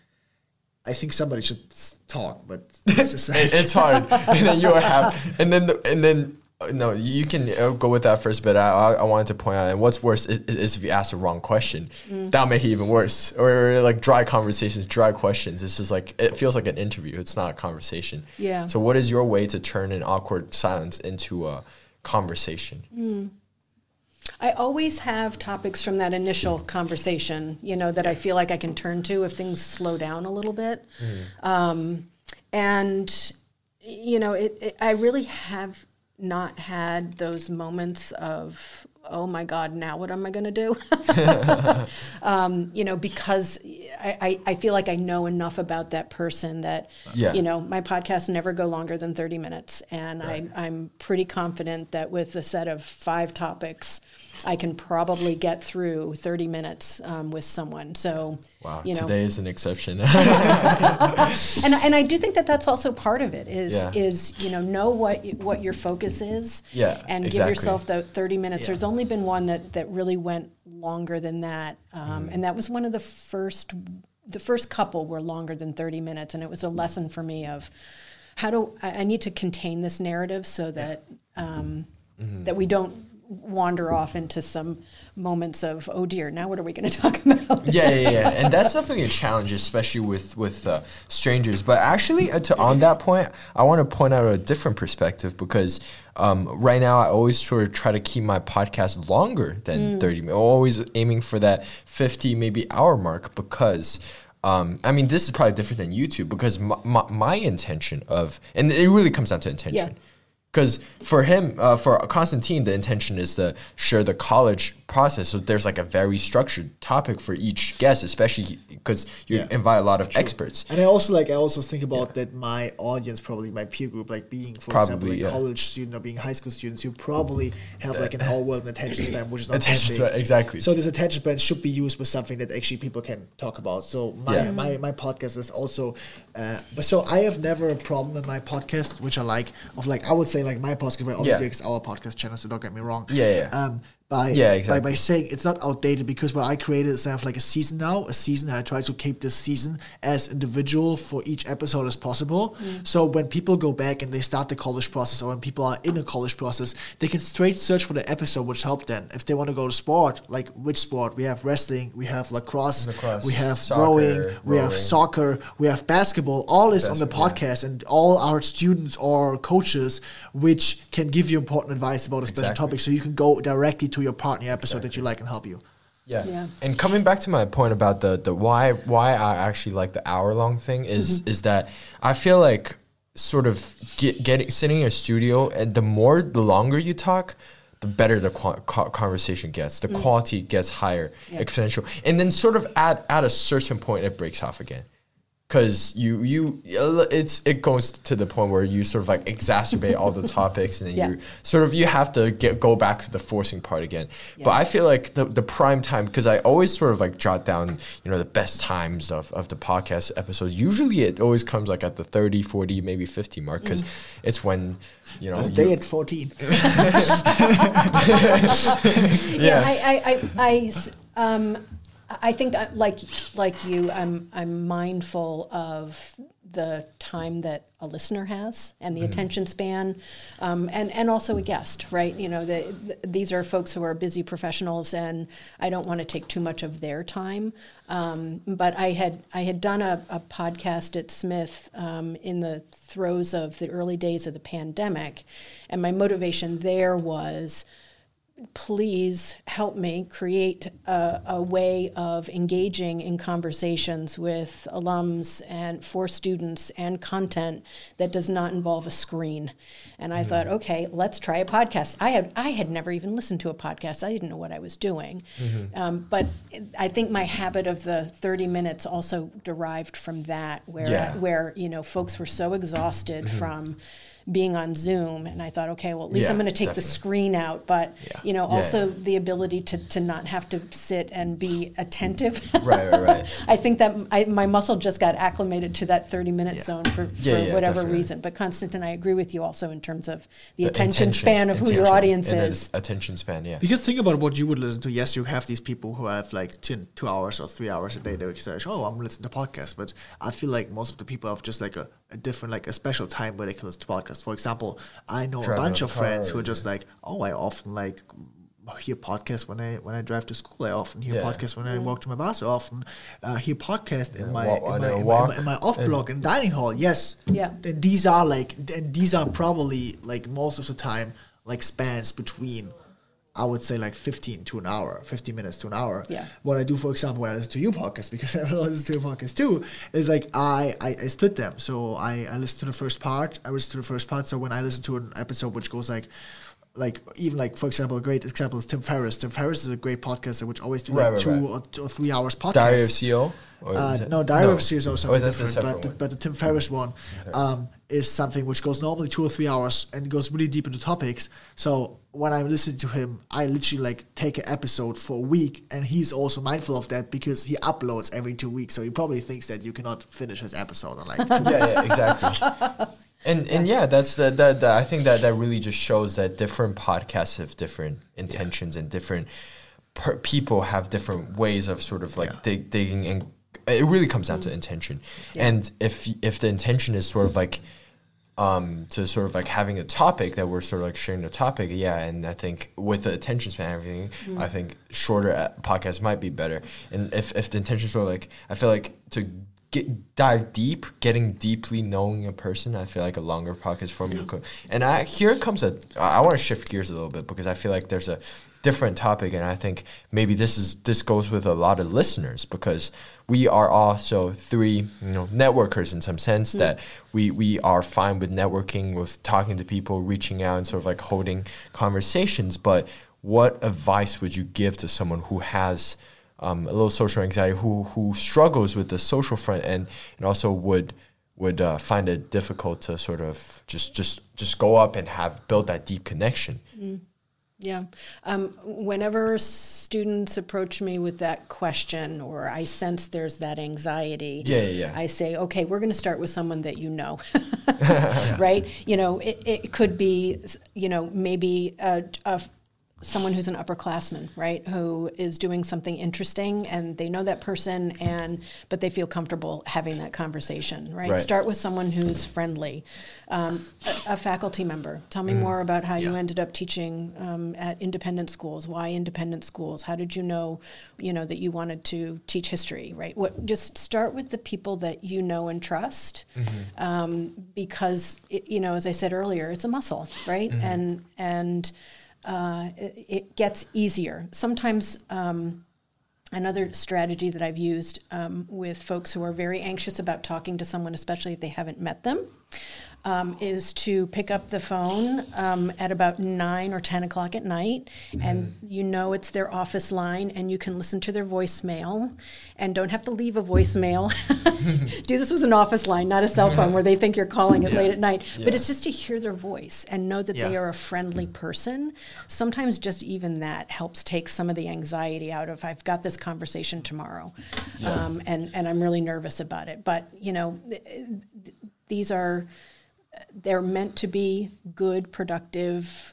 I think somebody should talk, but it's just like, it's hard and then you are have and then the, and then no you can uh, go with that first but I, I, I wanted to point out and what's worse is, is if you ask the wrong question. That'll make it even worse. Or like dry conversations dry questions. It's just like it feels like an interview. It's not a conversation. Yeah. so what is your way to turn an awkward silence into a conversation? I always have topics from that initial conversation, you know, that I feel like I can turn to if things slow down a little bit. Um, and, you know, it, it, I really have not had those moments of, oh my God, now what am I going to do? um, you know, because I, I, I feel like I know enough about that person that, Yeah. you know, my podcasts never go longer than 30 minutes. And I, I'm pretty confident that with a set of five topics, I can probably get through 30 minutes um, with someone. So, wow you know, today is an exception and, and I do think that that's also part of it is, Yeah. is, you know, know what, y- what your focus is Yeah, and give yourself the 30 minutes. Yeah. There's only been one that, that really went longer than that. Um, And that was one of the first, the first couple were longer than 30 minutes. And it was a lesson for me of how do, I, I need to contain this narrative so that, um, Mm-hmm. that we don't wander off into some moments of, oh dear, now what are we going to talk about? yeah, yeah, yeah, and that's definitely a challenge, especially with with uh, strangers. But actually, uh, to on that point, I want to point out a different perspective because um, right now I always sort of try to keep my podcast longer than thirty minutes. Always aiming for that fifty, maybe hour mark because. Um, I mean, this is probably different than YouTube because my, my, my intention of, and it really comes down to intention. Because for him, uh, for Constantin, the intention is to share the college process. So there's like a very structured topic for each guest, especially because you Yeah. invite a lot of experts. And I also like I also think about that my audience, probably my peer group, like being for example Probably, like yeah. college student or being high school students, you probably have like an all world attention span, which is not Attention span, exactly. So this attention span should be used with something that actually people can talk about. So my Yeah. my, my podcast is also, uh, but so I have never a problem in my podcast, which I like of like I would say like my podcast, right? Obviously Yeah. it's our podcast channel, so don't get me wrong. Yeah, yeah. Um, by, Yeah, by exactly. by saying it's not outdated because what I created is kind of like a season now, a season. And I try to keep this season as individual for each episode as possible. Mm. So when people go back and they start the college process, or when people are in a college process, they can straight search for the episode which helped them. If they want to go to sport, like which sport? We have wrestling, we have lacrosse, Lacrosse, we have soccer, rowing, we have soccer, we have basketball. All is on the Basketball, yeah. podcast, and all our students or coaches, which can give you important advice about a special Exactly. topic, so you can go directly to your partner episode that you like and help you. Yeah. Yeah. And coming back to my point about the the why why I actually like the hour long thing is mm-hmm. is that I feel like sort of get, getting sitting in a studio and the more the longer you talk the better the qua- co- conversation gets the mm. quality gets higher Yeah. exponential and then sort of at at a certain point it breaks off again because you you it's it goes to the point where you sort of like exacerbate all the topics and then Yeah. you sort of you have to get go back to the forcing part again but i feel like the, the prime time because i always sort of like jot down you know the best times of, of the podcast episodes usually it always comes like at the 30 40 maybe 50 mark because Mm. it's when you know Today you- it's 14. Yeah, I, I, I, I s- um, I think I- like like you, I'm I'm mindful of the time that a listener has and the attention span, um, and and also a guest, right? You know, the, th these are folks who are busy professionals, and I don't want to take too much of their time. Um, but I had I had done a, a podcast at Smith um, in the throes of the early days of the pandemic, and my motivation there was please help me create a, a way of engaging in conversations with alums and for students and content that does not involve a screen. And I mm-hmm. thought, okay, let's try a podcast. I had I had never even listened to a podcast. I didn't know what I was doing. Mm-hmm. Um, but I think my habit of the 30 minutes also derived from that, where Yeah. where you know folks were so exhausted mm-hmm. from being on Zoom, and I thought, okay, well at least Yeah, I'm going to take the screen out, but Yeah. you know, Yeah, also yeah. the ability to, to not have to sit and be attentive. right right right I think that m- I, my muscle just got acclimated to that 30 minute Yeah. zone for, for Yeah, yeah, whatever definitely. reason. But Constantin, I agree with you also in terms of the, The attention intention- span of who your audience and then is. attention span yeah Because think about what you would listen to. Yes, you have these people who have like two, two hours or three hours a day. They would say, "Oh, I'm listening to podcasts," but I feel like most of the people have just like a, a different, like a special time where they can listen to podcasts. For example, I know Driving a bunch a of friends who are or- just like, "Oh, I often like." Hear podcasts when I when I drive to school. I often hear Yeah. podcasts when I walk to my bus. I often uh, hear podcasts in, Yeah, my, walk- in, on my, in, my, in my off block in dining hall. Yes, Yeah. Then these are like and these are probably like most of the time like spans between I would say like 15 to an hour, 15 minutes to an hour. Yeah. What I do, for example, when I listen to your podcast, because I listen to your podcast too, is like I, I, I split them. So I, I listen to the first part, I listen to the first part. So when I listen to an episode which goes like, like even like for example, a great example is Tim Ferriss. Tim Ferriss is a great podcaster which always do like Right, right, two right. Or, two or three hours podcast. diary of co or Uh, is it- no, Diary of Sears is Oh, something that's a different. But the, but the Tim Ferriss one um, is something which goes normally two or three hours and goes really deep into topics. So when I'm listening to him, I literally like take an episode for a week, and he's also mindful of that because he uploads every two weeks. So he probably thinks that you cannot finish his episode in like two yeah, yeah, exactly. And and yeah, that's the I think that that really just shows that different podcasts have different intentions and different per, people have different ways of sort of like Yeah. dig, digging and it really comes down to intention. And if if the intention is sort of like um, to sort of like having a topic that we're sort of like sharing the topic, yeah. And I think with the attention span and everything, I think shorter uh, podcasts might be better. And if if the intention is sort like, I feel like to get dive deep, getting deeply knowing a person, I feel like a longer podcast form. would co- And I here comes a, I want to shift gears a little bit because I feel like there's a different topic, and I think maybe this is this goes with a lot of listeners because we are also three, you know, networkers in some sense that we we are fine with networking, with talking to people, reaching out, and sort of like holding conversations. But what advice would you give to someone who has um, a little social anxiety, who who struggles with the social front, and and also would would uh, find it difficult to sort of just just just go up and have build that deep connection. Yeah. Um, whenever students approach me with that question or I sense there's that anxiety, Yeah, yeah, yeah. I say, okay, we're going to start with someone that you know, right? You know, it, it could be, you know, maybe a, a, someone who's an upperclassman, right, who is doing something interesting and they know that person and but they feel comfortable having that conversation, right? Right. Start with someone who's friendly, um, a, a faculty member. Tell me more about how you ended up teaching um, at independent schools. Why independent schools? How did you know, you know, that you wanted to teach history, right? What just start with the people that you know and trust, um, because it, you know, as I said earlier, it's a muscle, right? And and uh, it, gets easier. Sometimes um, another strategy that I've used um, with folks who are very anxious about talking to someone, especially if they haven't met them, um, is to pick up the phone um, at about nine or ten o'clock at night, and you know it's their office line, and you can listen to their voicemail, and don't have to leave a voicemail. Do this was an office line, not a cell phone, where they think you're calling it late at night. But it's just to hear their voice and know that they are a friendly person. Sometimes just even that helps take some of the anxiety out of I've got this conversation tomorrow, um, and and I'm really nervous about it. But you know, th- th- these are they're meant to be good, productive,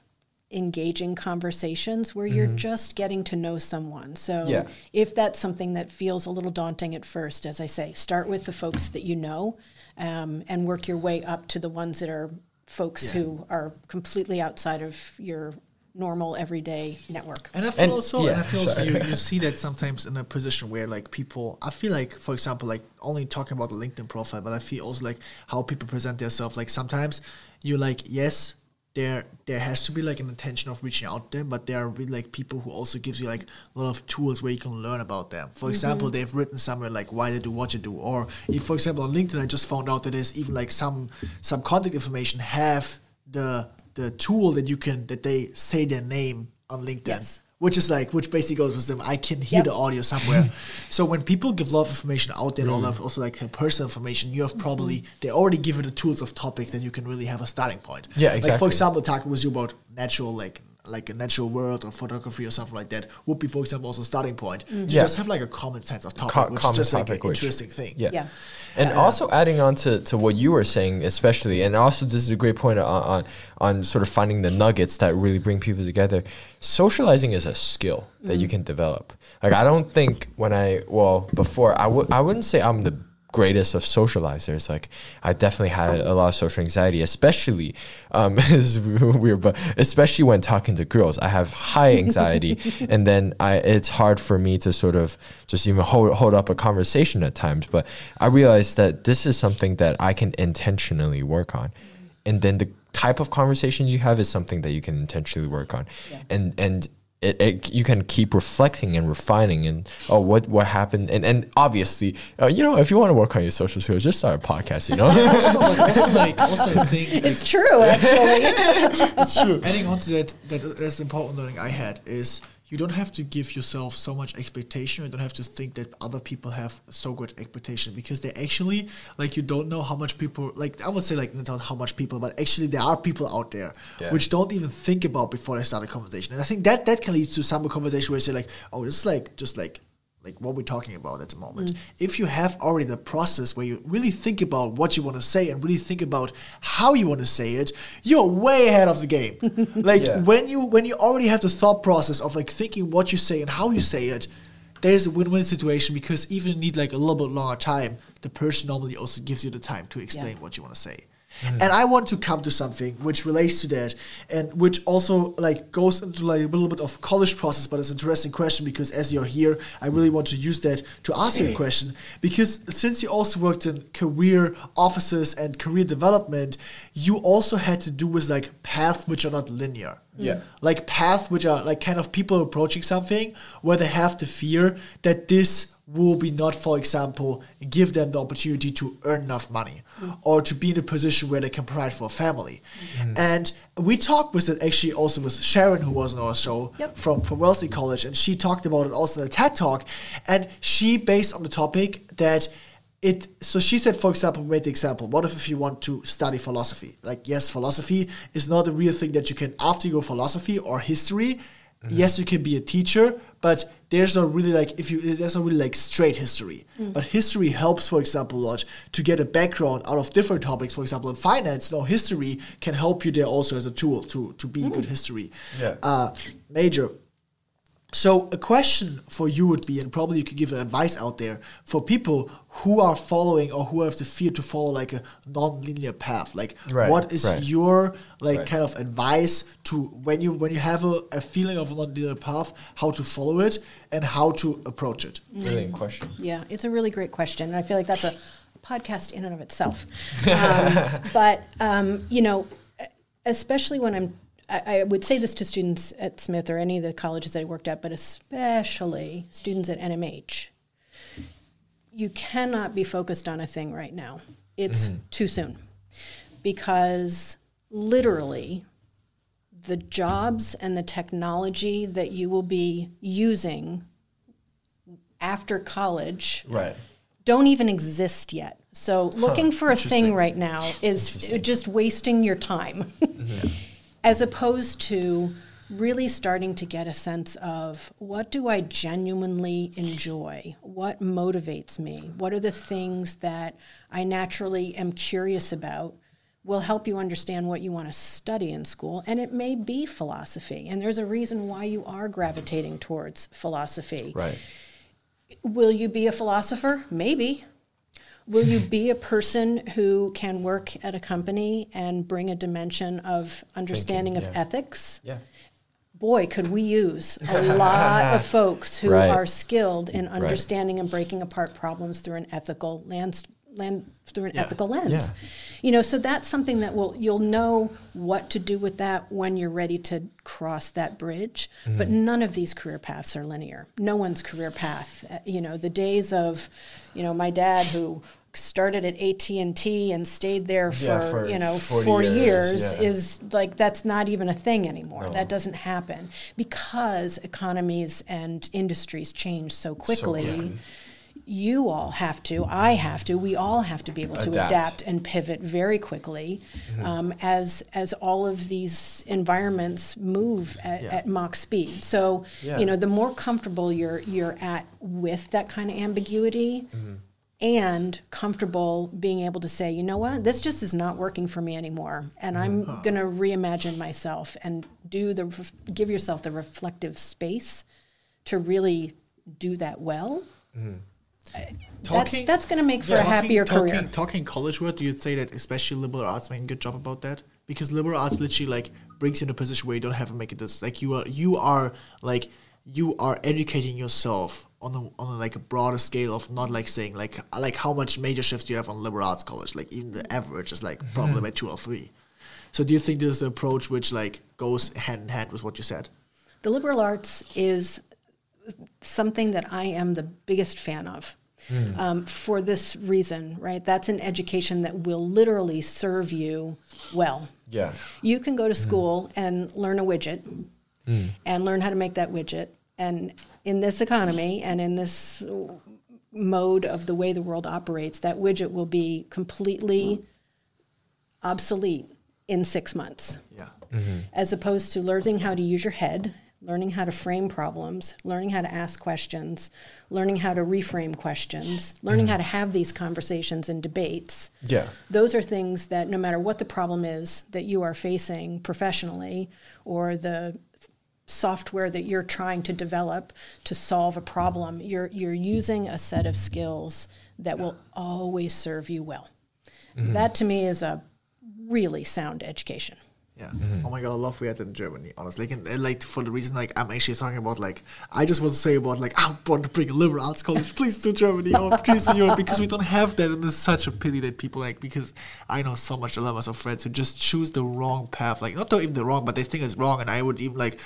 engaging conversations where you're just getting to know someone. So Yeah. if that's something that feels a little daunting at first, as I say, start with the folks that you know um, and work your way up to the ones that are folks who are completely outside of your normal everyday network. And I feel And- also, and I feel also you, you see that sometimes in a position where like people, I feel like, for example, like only talking about the LinkedIn profile, but I feel also like how people present themselves. Like sometimes you're like, yes, there there has to be like an intention of reaching out to them, but there are really like people who also gives you like a lot of tools where you can learn about them. For mm-hmm. example, they've written somewhere like why they do what you do, or if, for example, on LinkedIn, I just found out that there's even like some some contact information have the the tool that you can that they say their name on LinkedIn Yes. which is like which basically goes with them i can hear Yep. the audio somewhere so when people give a lot of information out there and all mm. of also like personal information you have probably mm-hmm. they already give you the tools of topics that you can really have a starting point Yeah, like exactly. for example talking with you about natural like like a natural world or photography or something like that would be for example also a starting point mm-hmm. to Yeah. just have like a common sense of topic Co- which is common just like topic, an which- interesting thing Yeah. Yeah. And also adding on to, to what you were saying, especially, and also this is a great point on, on on sort of finding the nuggets that really bring people together. Socializing is a skill that you mm-hmm. can develop. Like I don't think when I well before I would I wouldn't say I'm the greatest of socializers. Like I definitely had a lot of social anxiety, especially um, it's weird, but especially when talking to girls, I have high anxiety, and then I it's hard for me to sort of just even hold hold up a conversation at times. But I realized that this is something that I can intentionally work on, and then the type of conversations you have is something that you can intentionally work on, and and it, it, you can keep reflecting and refining and oh what what happened and and obviously uh, you know if you want to work on your social skills just start a podcast you know also, like, also like also I think like, It's true, actually. it's true. Adding on to that, that that's the important learning I had is you don't have to give yourself so much expectation. You don't have to think that other people have so good expectation because they actually like you don't know how much people like I would say like not how much people, but actually there are people out there Yeah. which don't even think about before they start a conversation. And I think that that can lead to some conversation where you say like, oh, this is like just like like what we're talking about at the moment. Mm. If you have already the process where you really think about what you want to say and really think about how you want to say it, you're way ahead of the game. like Yeah. when you when you already have the thought process of like thinking what you say and how you say it, there's a win-win situation because even you need like a little bit longer time, the person normally also gives you the time to explain what you want to say. Mm. And I want to come to something which relates to that, and which also like goes into like a little bit of college process, but it's an interesting question because as you're here, I really want to use that to ask you a mm. question. Because since you also worked in career offices and career development, you also had to do with like paths which are not linear. Mm. Yeah. like paths which are like kind of people approaching something where they have the fear that this will be not for example give them the opportunity to earn enough money or to be in a position where they can provide for a family. Mm. And we talked with it actually also with sharon who was on our show Yep. from from wellesley college and she talked about it also in a ted talk. And she based on the topic that it so she said for example we made the example what if, if you want to study philosophy? Like yes philosophy is not a real thing that you can after you go philosophy or history mm-hmm. yes you can be a teacher but there's not really like if you there's not really like straight history. But history helps for example a lot to get a background out of different topics. For example in finance no history can help you there also as a tool to to be a good history Yeah. uh, major so a question for you would be, and probably you could give advice out there for people who are following or who have the fear to follow like a non-linear path. Like, Right, what is right. your like Right. kind of advice to when you when you have a, a feeling of a non-linear path, how to follow it and how to approach it? brilliant question Yeah, it's a really great question. And I feel like that's a podcast in and of itself. Um, but, um, you know, especially when I'm, I, I would say this to students at Smith or any of the colleges that I worked at, but especially students at NMH. You cannot be focused on a thing right now. It's mm-hmm. too soon. because literally the jobs and the technology that you will be using after college Right. don't even exist yet. So looking for a thing right now is just wasting your time. As opposed to really starting to get a sense of what do I genuinely enjoy? What motivates me? What are the things that I naturally am curious about? Will help you understand what you want to study in school, and it may be philosophy. And there's a reason why you are gravitating towards philosophy. Right. Will you be a philosopher? Maybe. Will you be a person who can work at a company and bring a dimension of understanding of yeah. ethics? Yeah. Boy, could we use a lot of folks who Right. are skilled in understanding and breaking apart problems through an ethical lens, land, through an Yeah. ethical lens. Yeah. You know, so that's something that will you'll know what to do with that when you're ready to cross that bridge. But Mm-hmm. none of these career paths are linear. No one's career path. uh, You know, the days of, you know, my dad who started at AT&T and stayed there for, Yeah, for you know 40 40, years, years, yeah. is like that's not even a thing anymore No. that doesn't happen because economies and industries change so quickly quickly. You all have to i have to we all have to be able to Adapt. adapt and pivot very quickly mm-hmm. um, as as all of these environments move at, Yeah. at mach speed so Yeah. you know the more comfortable you're you're at with that kind of ambiguity mm-hmm. and comfortable being able to say, you know what, this just is not working for me anymore, and I'm going to reimagine myself and do the ref- give yourself the reflective space to really do that well. Mm-hmm. That's that's going to make for a happier talking, career. Talking college world, do you say that especially liberal arts make a good job about that? Because liberal arts literally like brings you in a position where you don't have to make it this like you are you are like you are educating yourself on a on a, like a broader scale of not like saying like uh, like how much major shifts you have on liberal arts college like even the average is like mm-hmm. probably by two or three. So do you think this is the approach which like goes hand in hand with what you said? The liberal arts is something that I am the biggest fan of. Hmm. Um, for this reason, right? That's an education that will literally serve you well. Yeah. You can go to hmm. school and learn a widget hmm. and learn how to make that widget. And in this economy and in this mode of the way the world operates, that widget will be completely obsolete in six months Yeah. as opposed to learning how to use your head, learning how to frame problems, learning how to ask questions, learning how to reframe questions, learning how to have these conversations and debates. Yeah. Those are things that no matter what the problem is that you are facing professionally or the software that you're trying to develop to solve a problem, you're you're using a set of skills that will always serve you well. Mm-hmm. That to me is a really sound education. Yeah. Mm-hmm. Oh my god, I love we had in Germany, honestly. Like, and, and, like for the reason like I'm actually talking about like I just want to say about like I want to bring a liberal arts college, please to Germany or please to Europe because we don't have that and it's such a pity that people like because I know so much dilemmas of friends who just choose the wrong path. Like not even the wrong, but they think it's wrong and I would even like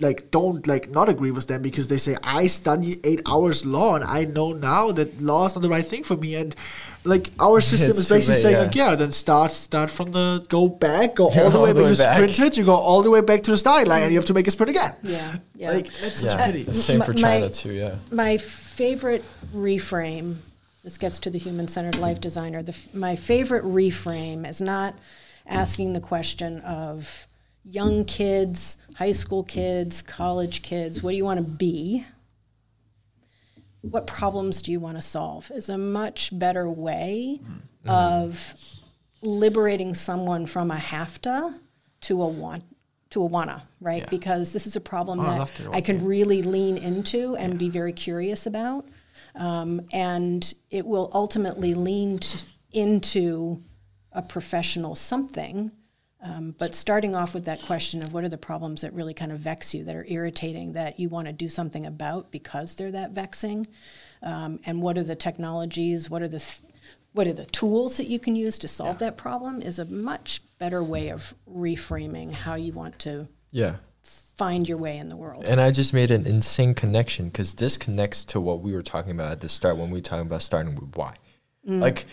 like don't like not agree with them because they say I study eight hours law and I know now that law is not the right thing for me and like our system It's is basically late, saying yeah. like yeah then start start from the go back go all the All way the back way you back. sprinted you go all the way back to the starting line and you have to make a sprint again Yeah, yeah. like that's such Yeah. a pity The same for My- China my- too. Yeah. My favorite reframe, this gets to the human centered life designer. The, f- my favorite reframe is not asking the question of young kids, high school kids, college kids, what do you want to be? What problems do you want to solve? Is a much better way of liberating someone from a have to to a want to a wanna, right? Yeah. Because this is a problem Oh, that to I can yeah. really lean into and be very curious about. Um, and it will ultimately lean t- into a professional something. Um, but starting off with that question of what are the problems that really kind of vex you, that are irritating, that you want to do something about because they're that vexing, um, and what are the technologies, what are the th- what are the tools that you can use to solve that problem is a much better way of reframing how you want to Yeah. find your way in the world. And I just made an insane connection because this connects to what we were talking about at the start when we were talking about starting with why. Mm. Like,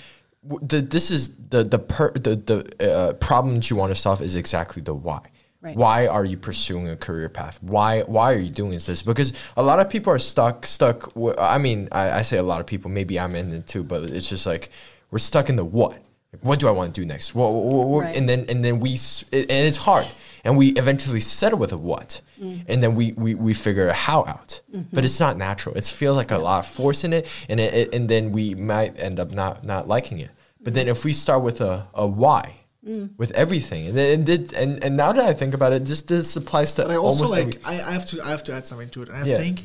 the, this is the the per, the the uh, problem that you want to solve is exactly the why. Right. Why are you pursuing a career path? Why why are you doing this? Because a lot of people are stuck stuck. W- I mean, I, I say a lot of people. Maybe I'm in it too, but it's just like we're stuck in the what. Like, what do I want to do next? What, what, what- Right. and then and then we it, and it's hard. And we eventually settle with a what, Mm-hmm. and then we, we, we figure a how out. Mm-hmm. But it's not natural. It feels like a lot of force in it, and it, it, and then we might end up not not liking it. But then mm-hmm. if we start with a, a why, mm. with everything, and then and, did, and and now that I think about it, this this applies to But I also almost like every, I, I have to I have to add something to it, and I Yeah. think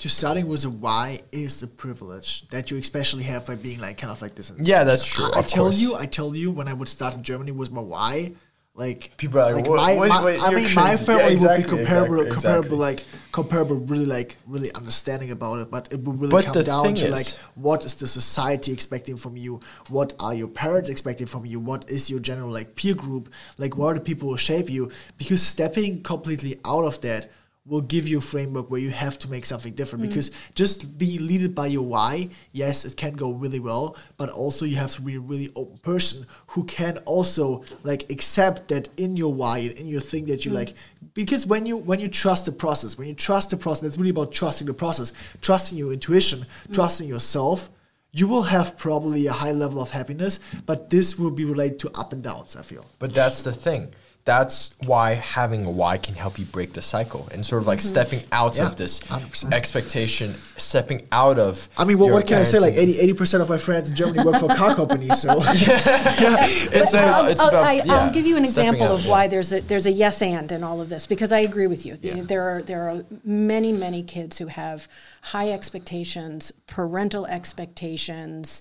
to starting with a why is a privilege that you especially have by being like kind of like this. Yeah, that's true, I, I tell course. you, I tell you, when I would start in Germany with my why, like People are like, like "What- my, what- my- I mean, my family Yeah, would be comparable, exactly, comparable, exactly. like comparable, really like really understanding about it, but it would really But come down to like what is the society expecting from you? What are your parents expecting from you? What is your general like peer group? Like what are the people who shape you? Because stepping completely out of that will give you a framework where you have to make something different. Mm. Because just be leaded by your why, yes, it can go really well, but also you have to be a really open person who can also like accept that in your why, in your thing that you mm. like because when you when you trust the process, when you trust the process, it's really about trusting the process, trusting your intuition, mm. trusting yourself. You will have probably a high level of happiness, but this will be related to up and downs. I feel. But that's the thing. That's why having a why can help you break the cycle and sort of like mm-hmm. stepping out Yeah, of this 100%. expectation, stepping out of. I mean, what, what can I say? Like parents' 80 percent of my friends in Germany work for car companies, so It's, But about, um, I'll, it's I'll- about. I, yeah, I'll give you an example of why there's a there's a yes and in all of this because I agree with you. The- There are there are many many kids who have high expectations, parental expectations,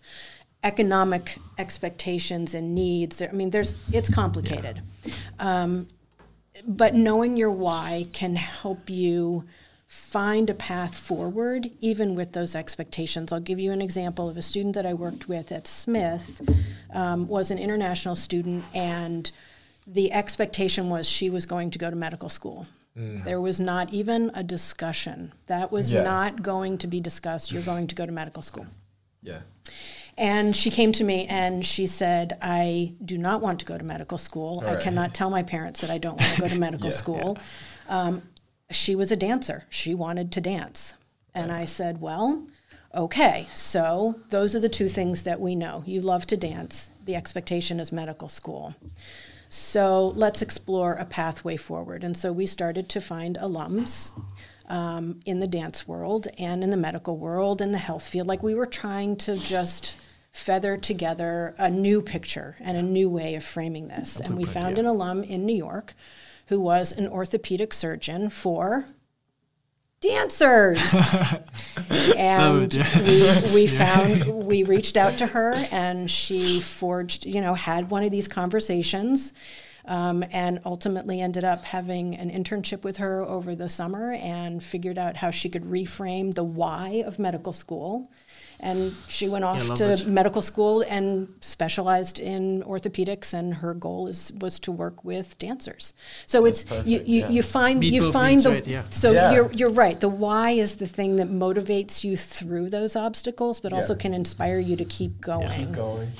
economic expectations and needs. I mean, there's it's complicated, um, but knowing your why can help you find a path forward even with those expectations. I'll give you an example of a student that i worked with at smith um, was an international student and the expectation was she was going to go to medical school. There was not even a discussion. That was Yeah. not going to be discussed. You're going to go to medical school. Yeah. And she came to me and she said, I do not want to go to medical school. I cannot tell my parents that I don't want to go to medical Yeah. school. Um, she was a dancer. She wanted to dance. And I said, Well, okay, so those are the two things that we know. You love to dance, the expectation is medical school. So let's explore a pathway forward. And so we started to find alums um, in the dance world and in the medical world and the health field. Like we were trying to just feather together a new picture and a new way of framing this. And we found an alum in New York who was an orthopedic surgeon for dancers. and we, we found, we reached out to her and she forged, you know, had one of these conversations. Um, and ultimately ended up having an internship with her over the summer and figured out how she could reframe the why of medical school. And she went off love to it. medical school and specialized in orthopedics. And her goal is was to work with dancers. So it's you, perfect, you, yeah. you find Meet you find the right? Yeah. so Yeah. you're you're right. The why is the thing that motivates you through those obstacles, but also can inspire you to keep going. Keep going.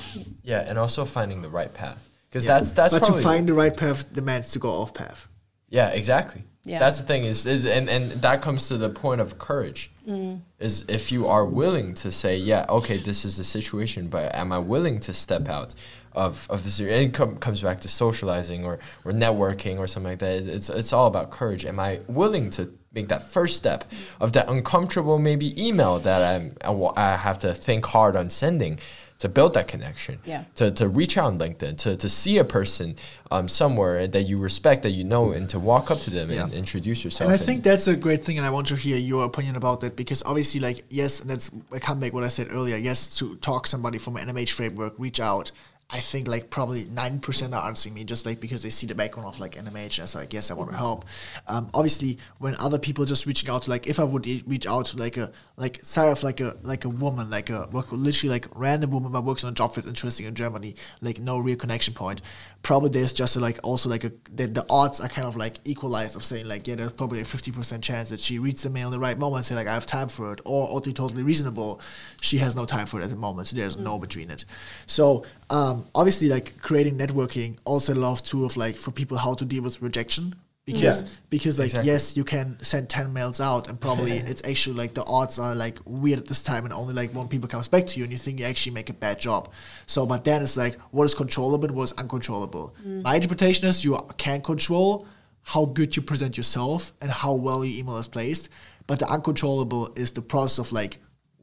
Yeah, and also finding the right path. Because that's that's but probably to find the right path demands to go off path. Yeah, exactly. Yeah. That's the thing is is and, and that comes to the point of courage. Mm. Is if you are willing to say, yeah, okay, this is the situation, but am I willing to step out of of this? And it com- comes back to socializing or or networking or something like that. It's it's all about courage. Am I willing to make that first step of that uncomfortable maybe email that I'm I, wa- I have to think hard on sending to build that connection Yeah. to, to reach out on LinkedIn, to, to see a person um, somewhere that you respect, that you know, and to walk up to them and introduce yourself. And I think that's a great thing, and I want to hear your opinion about that because obviously, like, yes, and that's I come back what I said earlier. Yes, to talk somebody from an NMH framework, reach out, I think like probably ninety percent are answering me just like because they see the background of like NMH as like yes I want to help. Um, obviously, when other people just reaching out to like if I would e- reach out to like a like sorry of like a like a woman like a work literally like random woman that works on a job that's interesting in Germany like no real connection point. Probably there's just a, like also like a the, the odds are kind of like equalized of saying like yeah there's probably a fifty percent chance that she reads the mail in the right moment and say like I have time for it or or totally reasonable she has no time for it at the moment so there's no between it. So um, Um, obviously like creating networking also a lot of tool of like for people how to deal with rejection because Yeah. because like Exactly. yes you can send 10 mails out and probably it's actually like the odds are like weird at this time and only like one people comes back to you and you think you actually make a bad job so but then it's like what is controllable and what is uncontrollable mm. my interpretation is you can control how good you present yourself and how well your email is placed but the uncontrollable is the process of like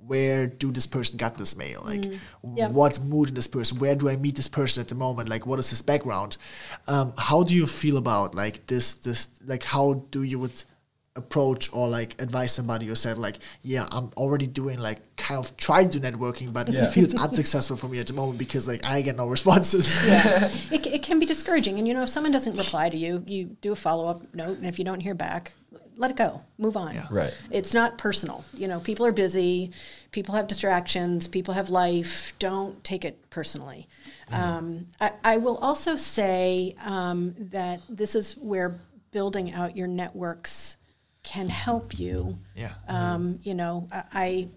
where do this person got this mail like Yeah. what mood in this person where do i meet this person at the moment like what is his background um, how do you feel about like this this like how do you would approach or like advise somebody who said like yeah i'm already doing like kind of trying to do networking but Yeah. it feels unsuccessful for me at the moment because like i get no responses yeah. it, it can be discouraging. And you know, if someone doesn't reply to you, you do a follow up note, and if you don't hear back, let it go, move on. Yeah. Right. It's not personal. You know, people are busy, people have distractions, people have life. Don't take it personally. Um, I, I will also say um, that this is where building out your networks can help you. yeah Um, you know, I, I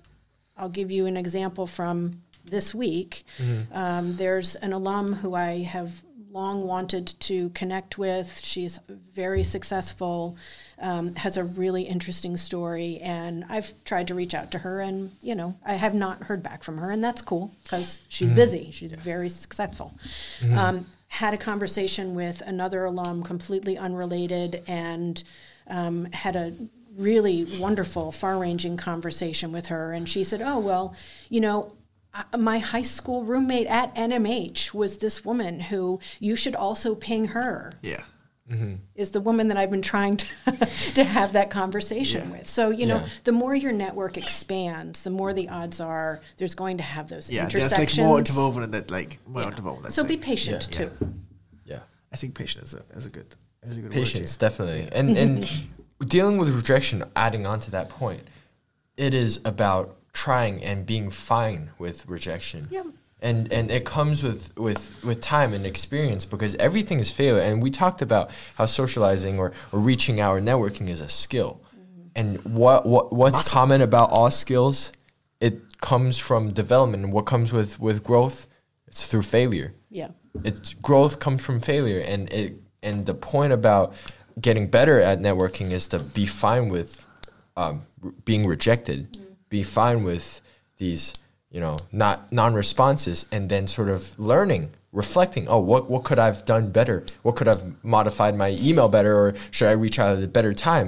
I'll give you an example from this week. Um, there's an alum who I have long wanted to connect with. She's very successful, um, has a really interesting story, and I've tried to reach out to her, and you know, I have not heard back from her, and that's cool because she's busy. She's very successful. Um, had a conversation with another alum, completely unrelated, and um, had a really wonderful, far ranging conversation with her. And she said, Oh, well, you know, Uh, my high school roommate at NMH was this woman who you should also ping her, yeah mm-hmm. is the woman that I've been trying to, to have that conversation Yeah. with. So, you know, Yeah. the more your network expands, the more the odds are there's going to have those yeah there's intersections. like more interwoven in that like more Yeah. interwoven So say. be patient Yeah. too. Yeah. i think patience is a, is a good is a good Patience, word definitely. And and dealing with rejection, adding on to that point, it is about trying and being fine with rejection. Yeah. And and it comes with, with, with time and experience because everything is failure. And we talked about how socializing or, or reaching out or networking is a skill. And what, what what's Massive. common about all skills? It comes from development. And what comes with, with growth? It's through failure Yeah. it's growth comes from failure and it and the point about getting better at networking is to be fine with um, being rejected be fine with these you know not non-responses and then sort of learning reflecting oh what, what could i've done better? What could i've modified my email better or should i reach out at a better time?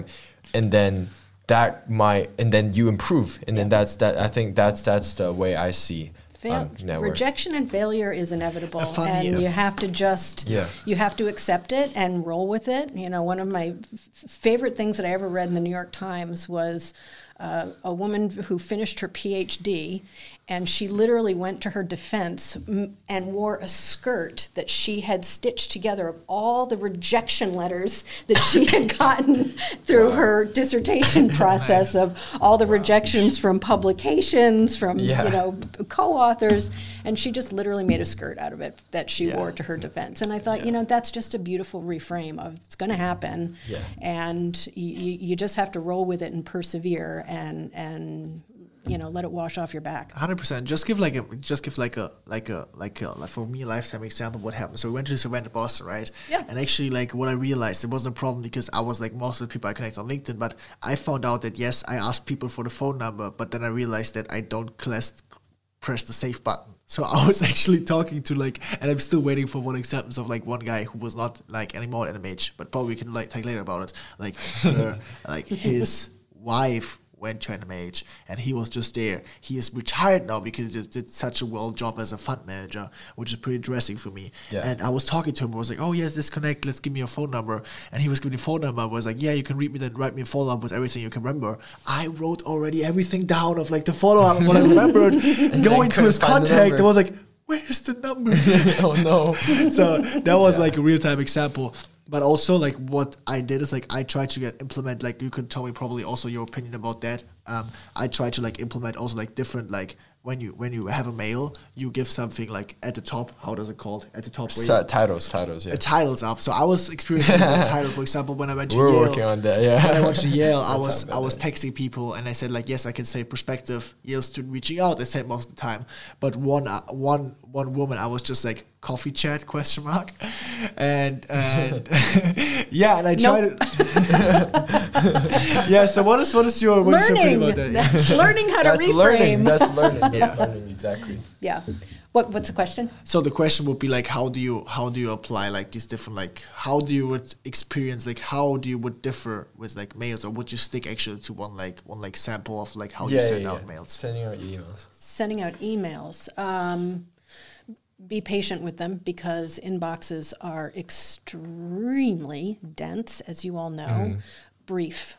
And then that might and then you improve. And then that's that i think that's that's the way i see Fail, um, rejection and failure is inevitable, A funny and you if- have to just Yeah. you have to accept it and roll with it. You know, one of my f- favorite things that I ever read in the New York Times was uh, a woman who finished her PhD, and she literally went to her defense m- and wore a skirt that she had stitched together of all the rejection letters that she had gotten through her dissertation process of all the rejections from publications, from Yeah. you know co-authors and she just literally made a skirt out of it that she Yeah. wore to her defense and i thought you know that's just a beautiful reframe of it's going to happen Yeah. and you, you just have to roll with it and persevere and and you know let it wash off your back Hundred percent. Just give like a just give like a like a like a like for me a lifetime example of what happened. So we went to this event in Boston, right? Yeah. And actually, like what I realized, it wasn't a problem because I was like most of the people I connect on LinkedIn, but I found out that yes, I asked people for the phone number, but then I realized that I don't press press the save button. So I was actually talking to like, and I'm still waiting for one acceptance of like one guy who was not like anymore at NMH, but probably we can like talk later about it. Like, her, like his wife went to NMH and he was just there. He is retired now because he did such a well job as a fund manager, which is pretty dressing for me. Yeah. And I was talking to him. I was like, "Oh yes, disconnect. Let's give me your phone number." And he was giving me a phone number. I was like, "Yeah, you can read me. Then write me a follow up with everything you can remember." I wrote already everything down of like the follow up what I remembered. Going to his contact. I was like, where's the number? oh no. so that was like a real time example. But also like what I did is like I tried to get implement like you could tell me probably also your opinion about that. Um, I tried to like implement also like different like when you when you have a mail you give something like at the top how does it called at the top where So, titles, titles, yeah. a titles up. So I was experiencing this title for example when I went to We're Yale. working on that, yeah. When I went to Yale, I was I was texting people and I said like yes I can say prospective Yale student reaching out. I said most of the time, but one uh, one one woman I was just like coffee chat question mark, and and yeah, and I tried it. yeah. So what is what is your what is your learning. opinion about that? That's learning how to That's reframe. learning. That's learning. That's Yeah. learning. Exactly. yeah. What What's the question? So the question would be like, how do you how do you apply like these different like how do you would experience like how do you would differ with like mails or would you stick actually to one like one like sample of like how you send out mails? Sending out emails. Sending out emails. Um, be patient with them because inboxes are extremely dense, as you all know. Mm-hmm. Brief.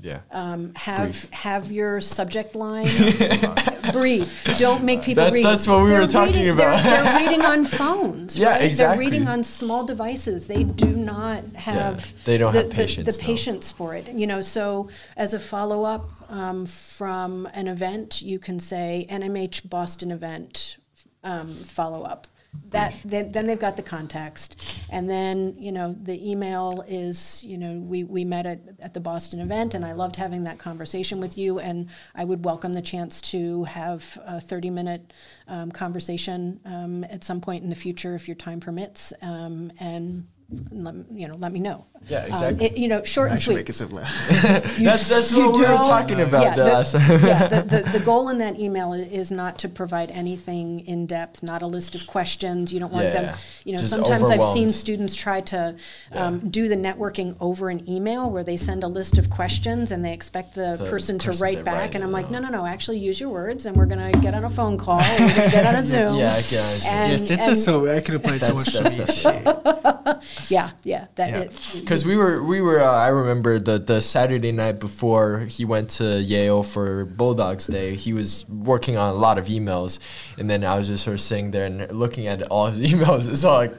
Yeah. Um, have Brief. have your subject line brief. Don't make people That's- read. that's what we were They're talking reading- about. They're, they're reading on phones. Yeah, right? exactly. They're reading on small devices. They do not have. they don't the, have the- patience, The, no. patience for it. You know. So as a follow up um, from an event, you can say NMH Boston event um, follow up. That then, then they've got the context, and then you know the email is you know we, we met at, at the Boston event, and I loved having that conversation with you, and I would welcome the chance to have a thirty minute um, conversation um, at some point in the future if your time permits, um, and let, you know let me know. Yeah, Um, exactly. it- you know, short I and sweet. make it simpler. You- That's- that's what we were talking about Yeah, the the, last time. yeah, the, the, the goal in that email is not to provide anything in depth, not a list of questions. You don't want Yeah, them, yeah. you know, sometimes I've seen students try to um, do the networking over an email where they send a list of questions and they expect the, The person to write back. write and I'm like, no, no, no, actually use your words and we're going to get on a phone call, we're going to get on a Zoom. Yeah, I get on a Zoom. And- yes, it's and- just so I can apply so much That's- to that's me. Yeah, yeah. That Yeah. it- Because we were, we were. Uh, I remember the the Saturday night before he went to Yale for Bulldogs Day. He was working on a lot of emails, and then I was just sort of sitting there and looking at all his emails. It's all like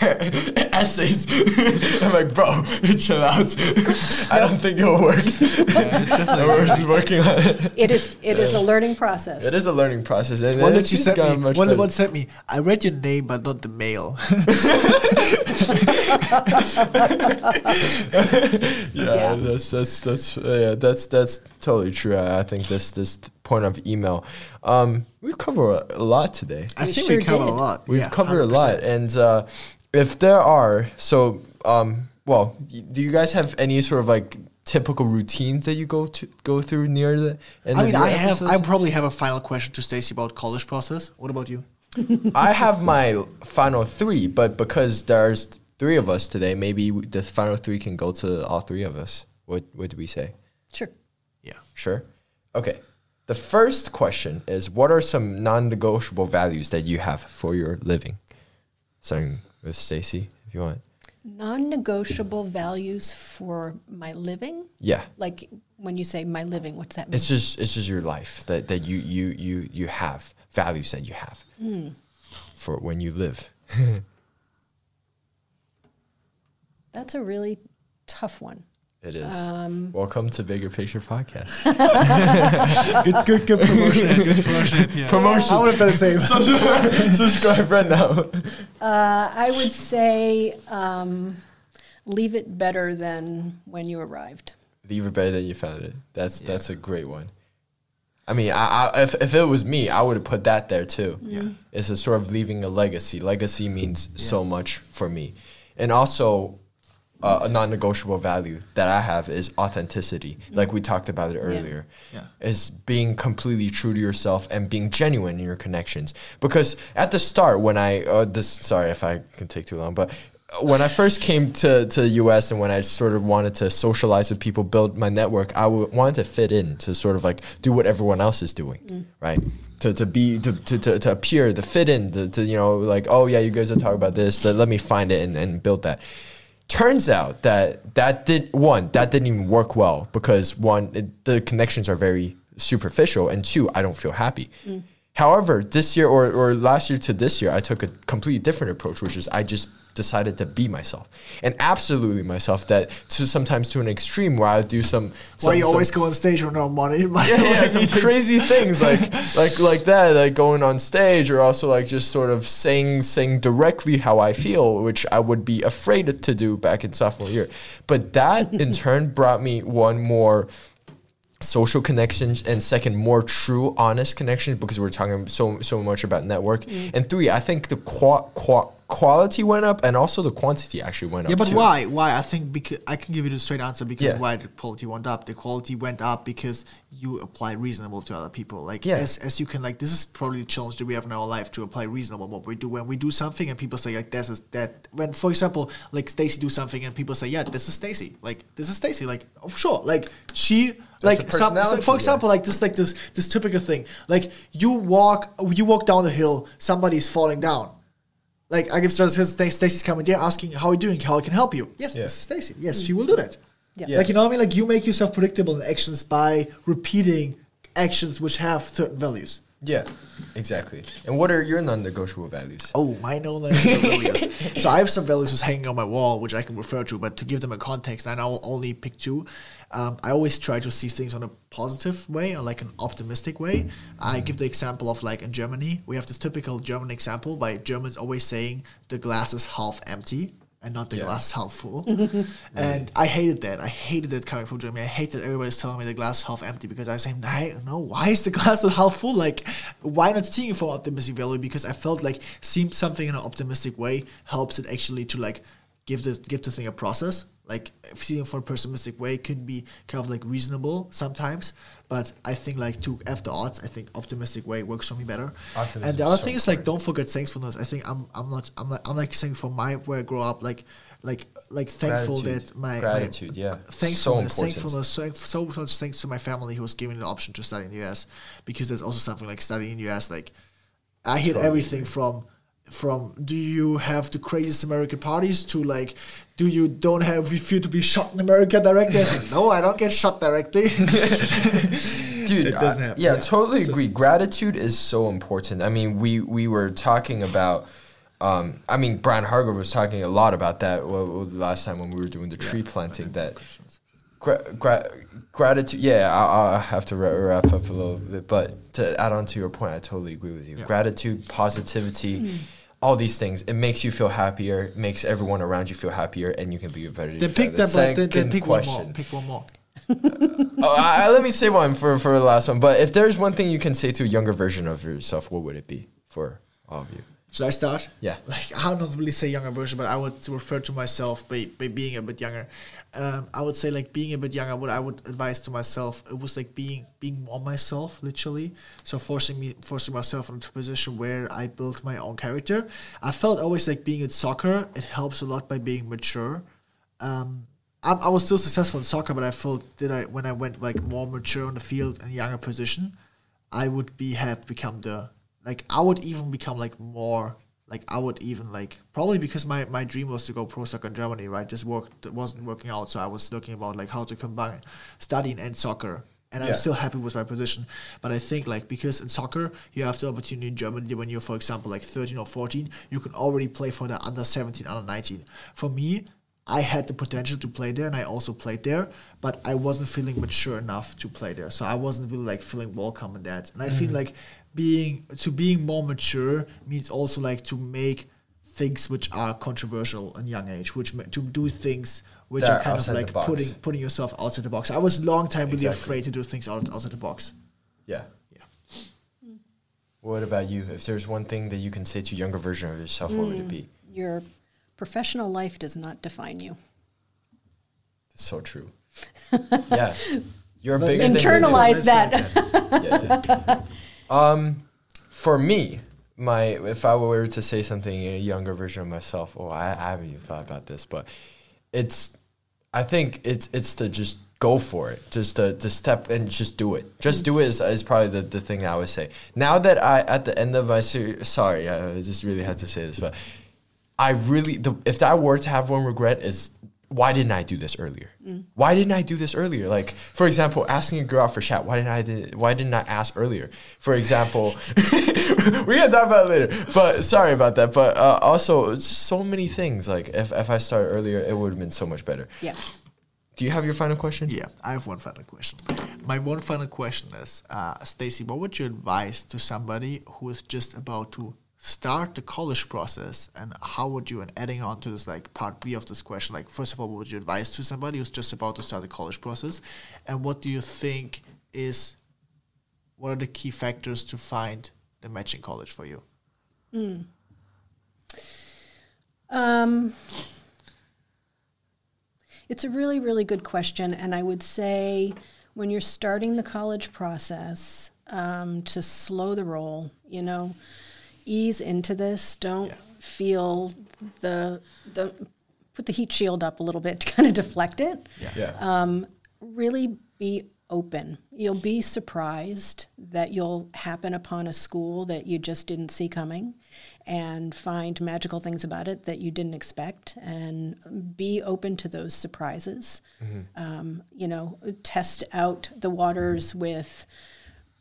essays. I'm like, bro, chill out. I don't think it'll work. We're just working on it. it is it is a learning process. It is a learning process, and One it's that you just sent me. much One, one sent me. I read your name, but not the mail. Yeah, Yeah. that's that's that's uh, yeah, that's that's totally true. I, I think this this point of email. Um, we've covered a, a lot today. I we think sure we covered a lot. We've yeah, covered a 100%. lot, and uh, if there are, so um, well, y- do you guys have any sort of like typical routines that you go to go through near the end I of mean, your I have. I probably have a final question to Stacie about college process. What about you? I have my final three, but because there's three of us today, maybe the final three can go to all three of us. What what do we say? Sure. Yeah. Sure. Okay. The first question is what are some non-negotiable values that you have for your living? Starting with Stacie, if you want. Non-negotiable values for my living. Yeah. Like when you say my living, what's that mean? It's just it's just your life that, that you, you you you have values that you have hmm. for when you live. That's a really tough one. It is. Um, Welcome to Bigger Picture Podcast. good, good, good promotion. good promotion. Yeah. Promotion. I would have done the same. subscribe, subscribe right now. Uh, I would say um, leave it better than when you arrived. Leave it better than you found it. That's that's a great one. I mean, I, I, if if it was me, I would have put that there too. Yeah. It's a sort of leaving a legacy. Legacy means so much for me, and also uh, a non-negotiable value that I have is authenticity. Like we talked about it earlier, Yeah. is being completely true to yourself and being genuine in your connections. Because at the start, when I uh, this sorry if I can take too long, but when I first came to, to the US and when I sort of wanted to socialize with people, build my network, I w- wanted to fit in to sort of like do what everyone else is doing, right? To, to be to, to, to, to appear to fit in to, to you know like oh yeah you guys are talking about this so let me find it and, and build that turns out that that did one that didn't even work well because one it, the connections are very superficial and two I don't feel happy. Mm. However, this year or, or last year to this year, I took a completely different approach, which is I just decided to be myself and absolutely myself. That to sometimes to an extreme where I do some. some Why you some- always go on stage with no money? yeah, yeah, some crazy things like like like that, like going on stage, or also like just sort of saying saying directly how I feel, which I would be afraid to do back in sophomore year. But that in turn brought me one more social connections and second more true honest connections because we're talking so so much about network mm. and three i think the qua- qua- quality went up and also the quantity actually went Yeah, up Yeah, but too. why? Why? I think because I can give you the straight answer because Yeah. why the quality went up. The quality went up because you apply reasonable to other people. Like Yeah. as, as you can like this is probably the challenge that we have in our life to apply reasonable what we do when we do something and people say like this is that when for example like Stacie do something and people say yeah this is Stacie like this is Stacie like oh sure like she like some, so for yeah. example like this like this this typical thing like you walk you walk down the hill somebody's falling down like I give just his Stacie's coming there asking how are you doing, how I can help you. Yes, Yeah. this is Stacie. Yes, she will do that. Yeah. Yeah. Like you know what I mean? Like you make yourself predictable in actions by repeating actions which have certain values. Yeah exactly and what are your non-negotiable values Oh, my no values. so I have some values just hanging on my wall which I can refer to, but to give them a context, and I will only pick two. Um, I always try to see things on a positive way or like an optimistic way. I give the example of like in Germany, we have this typical German example by Germans always saying the glass is half empty and not the Yeah. glass half full. and I hated that. I hated that coming from Germany. I hate that everybody's telling me the glass half empty because I was saying, no, no, why is the glass half full? Like, why not seeing it from optimistic value? Because I felt like seeing something in an optimistic way helps it actually to like give the give the thing a process. Like seeing for a pessimistic way could be kind of like reasonable sometimes, but I think like to after odds, I think optimistic way works for me better. Optimism and the other so thing is like don't forget thankfulness. I think I'm I'm not I'm like I'm like saying from my where I grew up like like like thankful Gratitude. that my Gratitude, my yeah. thankfulness So thankfulness so, so much thanks to my family who was giving the option to study in the US because there's also something like studying in the US like I hear everything from from do you have the craziest American parties to like do you don't have you feel to be shot in America directly? I said, no, I don't get shot directly. dude It doesn't I- happen. yeah, Yeah. totally agree gratitude is so important i mean we we were talking about um, I mean, Brian Hargrove was talking a lot about that well, well, last time when we were doing the tree planting. That gra- gra- gratitude. Yeah, I, I have to wra- wrap up a little bit, but to add on to your point, I totally agree with you. Yeah. Gratitude, positivity, hmm. all these things. It makes you feel happier. Makes everyone around you feel happier, and you can be a better. then pick The but then, then second pick one more. Pick one more. oh, I, I- let me say one for for the last one. But if there's one thing you can say to a younger version of yourself, what would it be for all of you? Should I start? Yeah. Like I don't really say younger version, but I would refer to myself by, by being a bit younger. Um, I would say like being a bit younger. What I would advise to myself, it was like being being more myself, literally. So forcing me forcing myself into a position where I built my own character. I felt always like being in soccer. It helps a lot by being mature. Um, I, I was still successful in soccer, but I felt that I when I went like more mature on the field and younger position, I would be have become the like I would even become like more like I would even like probably because my, my dream was to go pro soccer in Germany, right? This work that wasn't working out, so I was looking about like how to combine studying and soccer. And I'm still happy with my position. But I think like because in soccer you have the opportunity in Germany when you're for example like 13 or 14, you can already play for the under 17, under 19. For me, I had the potential to play there and I also played there, but I wasn't feeling mature enough to play there. So I wasn't really like feeling welcome in that. And I feel mm-hmm. like being to being more mature means also like to make things which are controversial in young age, which ma- to do things which That are are kind of outside the like box. putting putting yourself outside the box. I was long time really Exactly. afraid to do things out, outside the box. Yeah. Yeah. What about you? If there's one thing that you can say to a younger version of yourself, what would it be? Mm, your professional life does not define you. It's so true. yeah. You're But bigger then- than Internalize Let's- that. yeah, yeah. Um, for me, my if I were to say something a younger version of myself, oh, I, I haven't even thought about this, but it's, I think it's it's to just go for it, just to, to step and just do it. Just do it is, is probably the, the thing I would say. Now that I at the end of my series, sorry, I just really had to say this, but I really the if I were to have one regret is why didn't I do this earlier? Why didn't I do this earlier? Like, for example, asking a girl out for chat. Why didn't I did, Why didn't I ask earlier? For example, we can talk about it later. But sorry about that. But uh, also, so many things. Like, if if I started earlier, it would have been so much better. Yeah. Do you have your final question? Yeah, I have one final question. My one final question is, uh, Stacie, what would you advise to somebody who is just about to start the college process, and how would you, and adding on to this, like part B of this question, like first of all, what would you advise to somebody who's just about to start the college process, and what do you think is, what are the key factors to find the matching college for you? Um, it's a really, really good question. And I would say when you're starting the college process, um, to slow the roll, you know, ease into this. Don't Yeah. feel the, don't put the heat shield up a little bit to kind of deflect it. Yeah. Um, really be open. You'll be surprised that you'll happen upon a school that you just didn't see coming and find magical things about it that you didn't expect and be open to those surprises. Um, you know, test out the waters with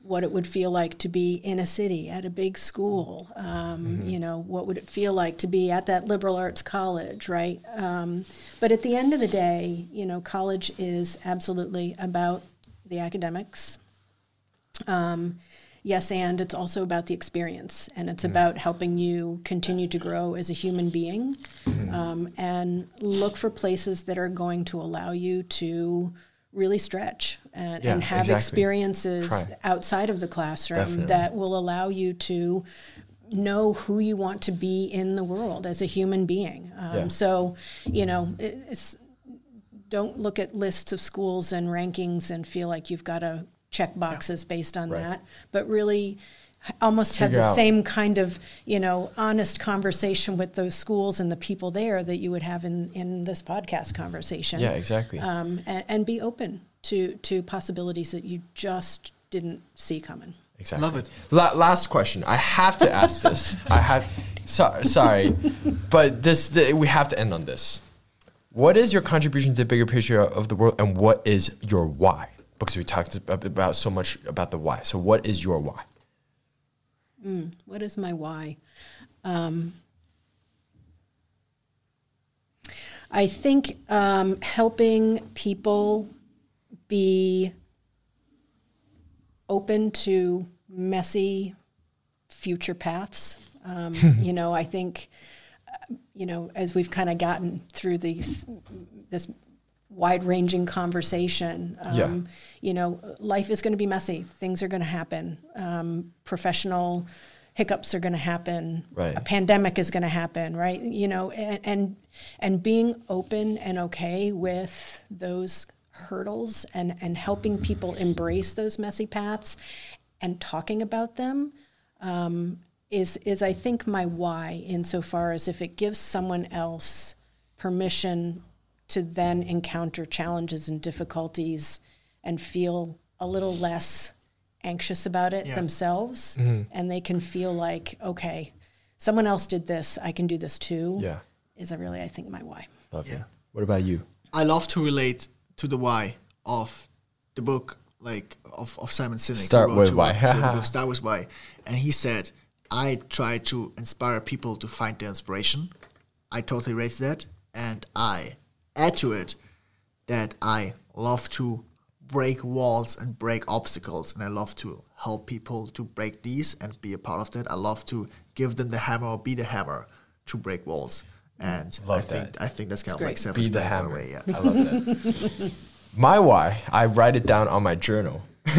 what it would feel like to be in a city at a big school. Um, You know, what would it feel like to be at that liberal arts college, right? Um, but at the end of the day, you know, college is absolutely about the academics. Um, yes, and it's also about the experience, and it's about helping you continue to grow as a human being, um, and look for places that are going to allow you to really stretch and, Yeah, and have exactly. experiences Try. outside of the classroom Definitely. that will allow you to know who you want to be in the world as a human being. Um, Yeah. So, you know, it's don't look at lists of schools and rankings and feel like you've got to check boxes based on Right. that, but really h- almost have the out. same kind of, you know, honest conversation with those schools and the people there that you would have in, in this podcast conversation. Yeah, exactly. Um, and, and be open to, to possibilities that you just didn't see coming. Exactly. Love it. La- last question. I have to ask this. I have. So, sorry, but this the, we have to end on this. What is your contribution to the bigger picture of the world, and what is your why? Because we talked about so much about the why. So, what is your why? What is my why? Um, I think um, helping people be open to messy future paths. Um, you know, I think, uh, you know, as we've kind of gotten through these, this wide-ranging conversation, um, Yeah. you know, life is going to be messy. Things are going to happen. Um, professional hiccups are going to happen. Right. A pandemic is going to happen, right? You know, and, and and being open and okay with those hurdles and and helping people embrace those messy paths and talking about them um, is is I think my why insofar as if it gives someone else permission to then encounter challenges and difficulties and feel a little less anxious about it Yeah. themselves and they can feel like okay someone else did this i can do this too Yeah, is a really i think my why love Yeah. it. What about you? I love to relate to the why of the book, like of, of Simon Sinek. Start with why. to the book Start with why, and he said, "I try to inspire people to find their inspiration." I totally rate that, and I add to it that I love to break walls and break obstacles, and I love to help people to break these and be a part of that. I love to give them the hammer or be the hammer to break walls. And I Love think that. I think that's kind of great. like self Be the by hammer. way, yeah. I love that. My why, I write it down on my journal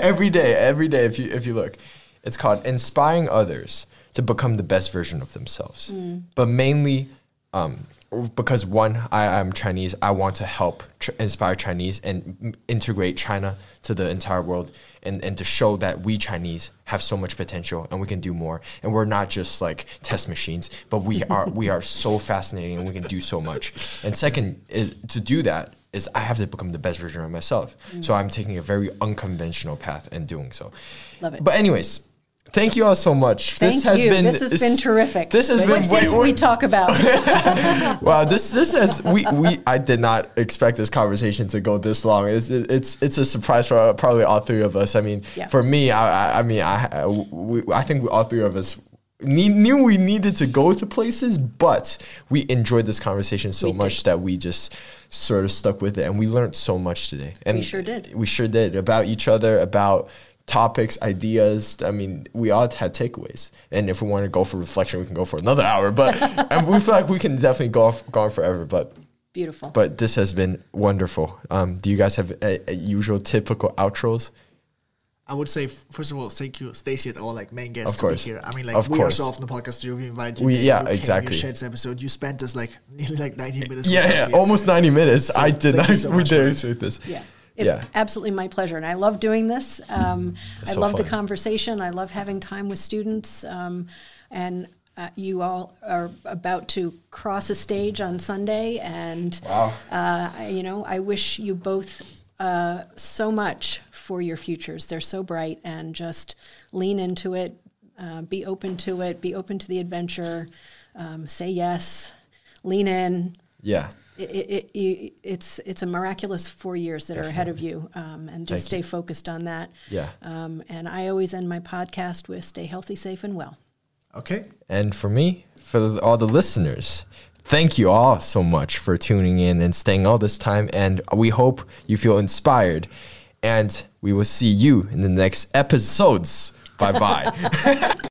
every day. Every day, if you if you look, it's called inspiring others to become the best version of themselves. But mainly, um, because one, I am Chinese. I want to help tr- inspire Chinese and m- integrate China to the entire world, and and to show that we Chinese have so much potential and we can do more. And we're not just like test machines, but we are we are so fascinating and we can do so much. And second is to do that is I have to become the best version of myself. Mm. So I'm taking a very unconventional path in doing so. Love it. But anyways, Thank you all so much. Thank this has you. been this has been terrific. This has What been did way, we talk about? wow. This this has we we I did not expect this conversation to go this long. It's it's it's a surprise for probably all three of us. I mean, Yeah. for me, I I, I mean I we, I think all three of us. Need, knew we needed to go to places, but we enjoyed this conversation so We much did. that we just sort of stuck with it, and we learned so much today. And we sure did. We sure did about each other, about topics, ideas. I mean, we all had takeaways. And if we want to go for reflection, we can go for another hour. But and we feel like we can definitely go off, go on forever. But Beautiful. but this has been wonderful. Um, do you guys have a, a usual typical outros? I would say, first of all, thank you, Stacie, at all like main guests Of to be here. I mean, like Of we course. are so often the podcast studio. We invite you. We- yeah, you came, exactly. You shared this episode. You spent us like nearly like 90 minutes. Yeah, yeah, almost ninety minutes. So I did not. so we did that. expect this. Yeah. It's Yeah. absolutely my pleasure. And I love doing this. Um, I so love the conversation. I love having time with students. Um, and uh, you all are about to cross a stage on Sunday. And, Wow. uh, I- you know, I wish you both uh, so much for your futures. They're so bright and just lean into it, uh, be open to it, be open to the adventure, um, say yes, lean in Yeah. It, it, it, it's it's a miraculous four years that are ahead of you, um, and just Thank stay focused on that. Yeah. Um, and I always end my podcast with "Stay healthy, safe, and well." Okay. And for me, for all the listeners, thank you all so much for tuning in and staying all this time. And we hope you feel inspired. And we will see you in the next episodes. Bye bye.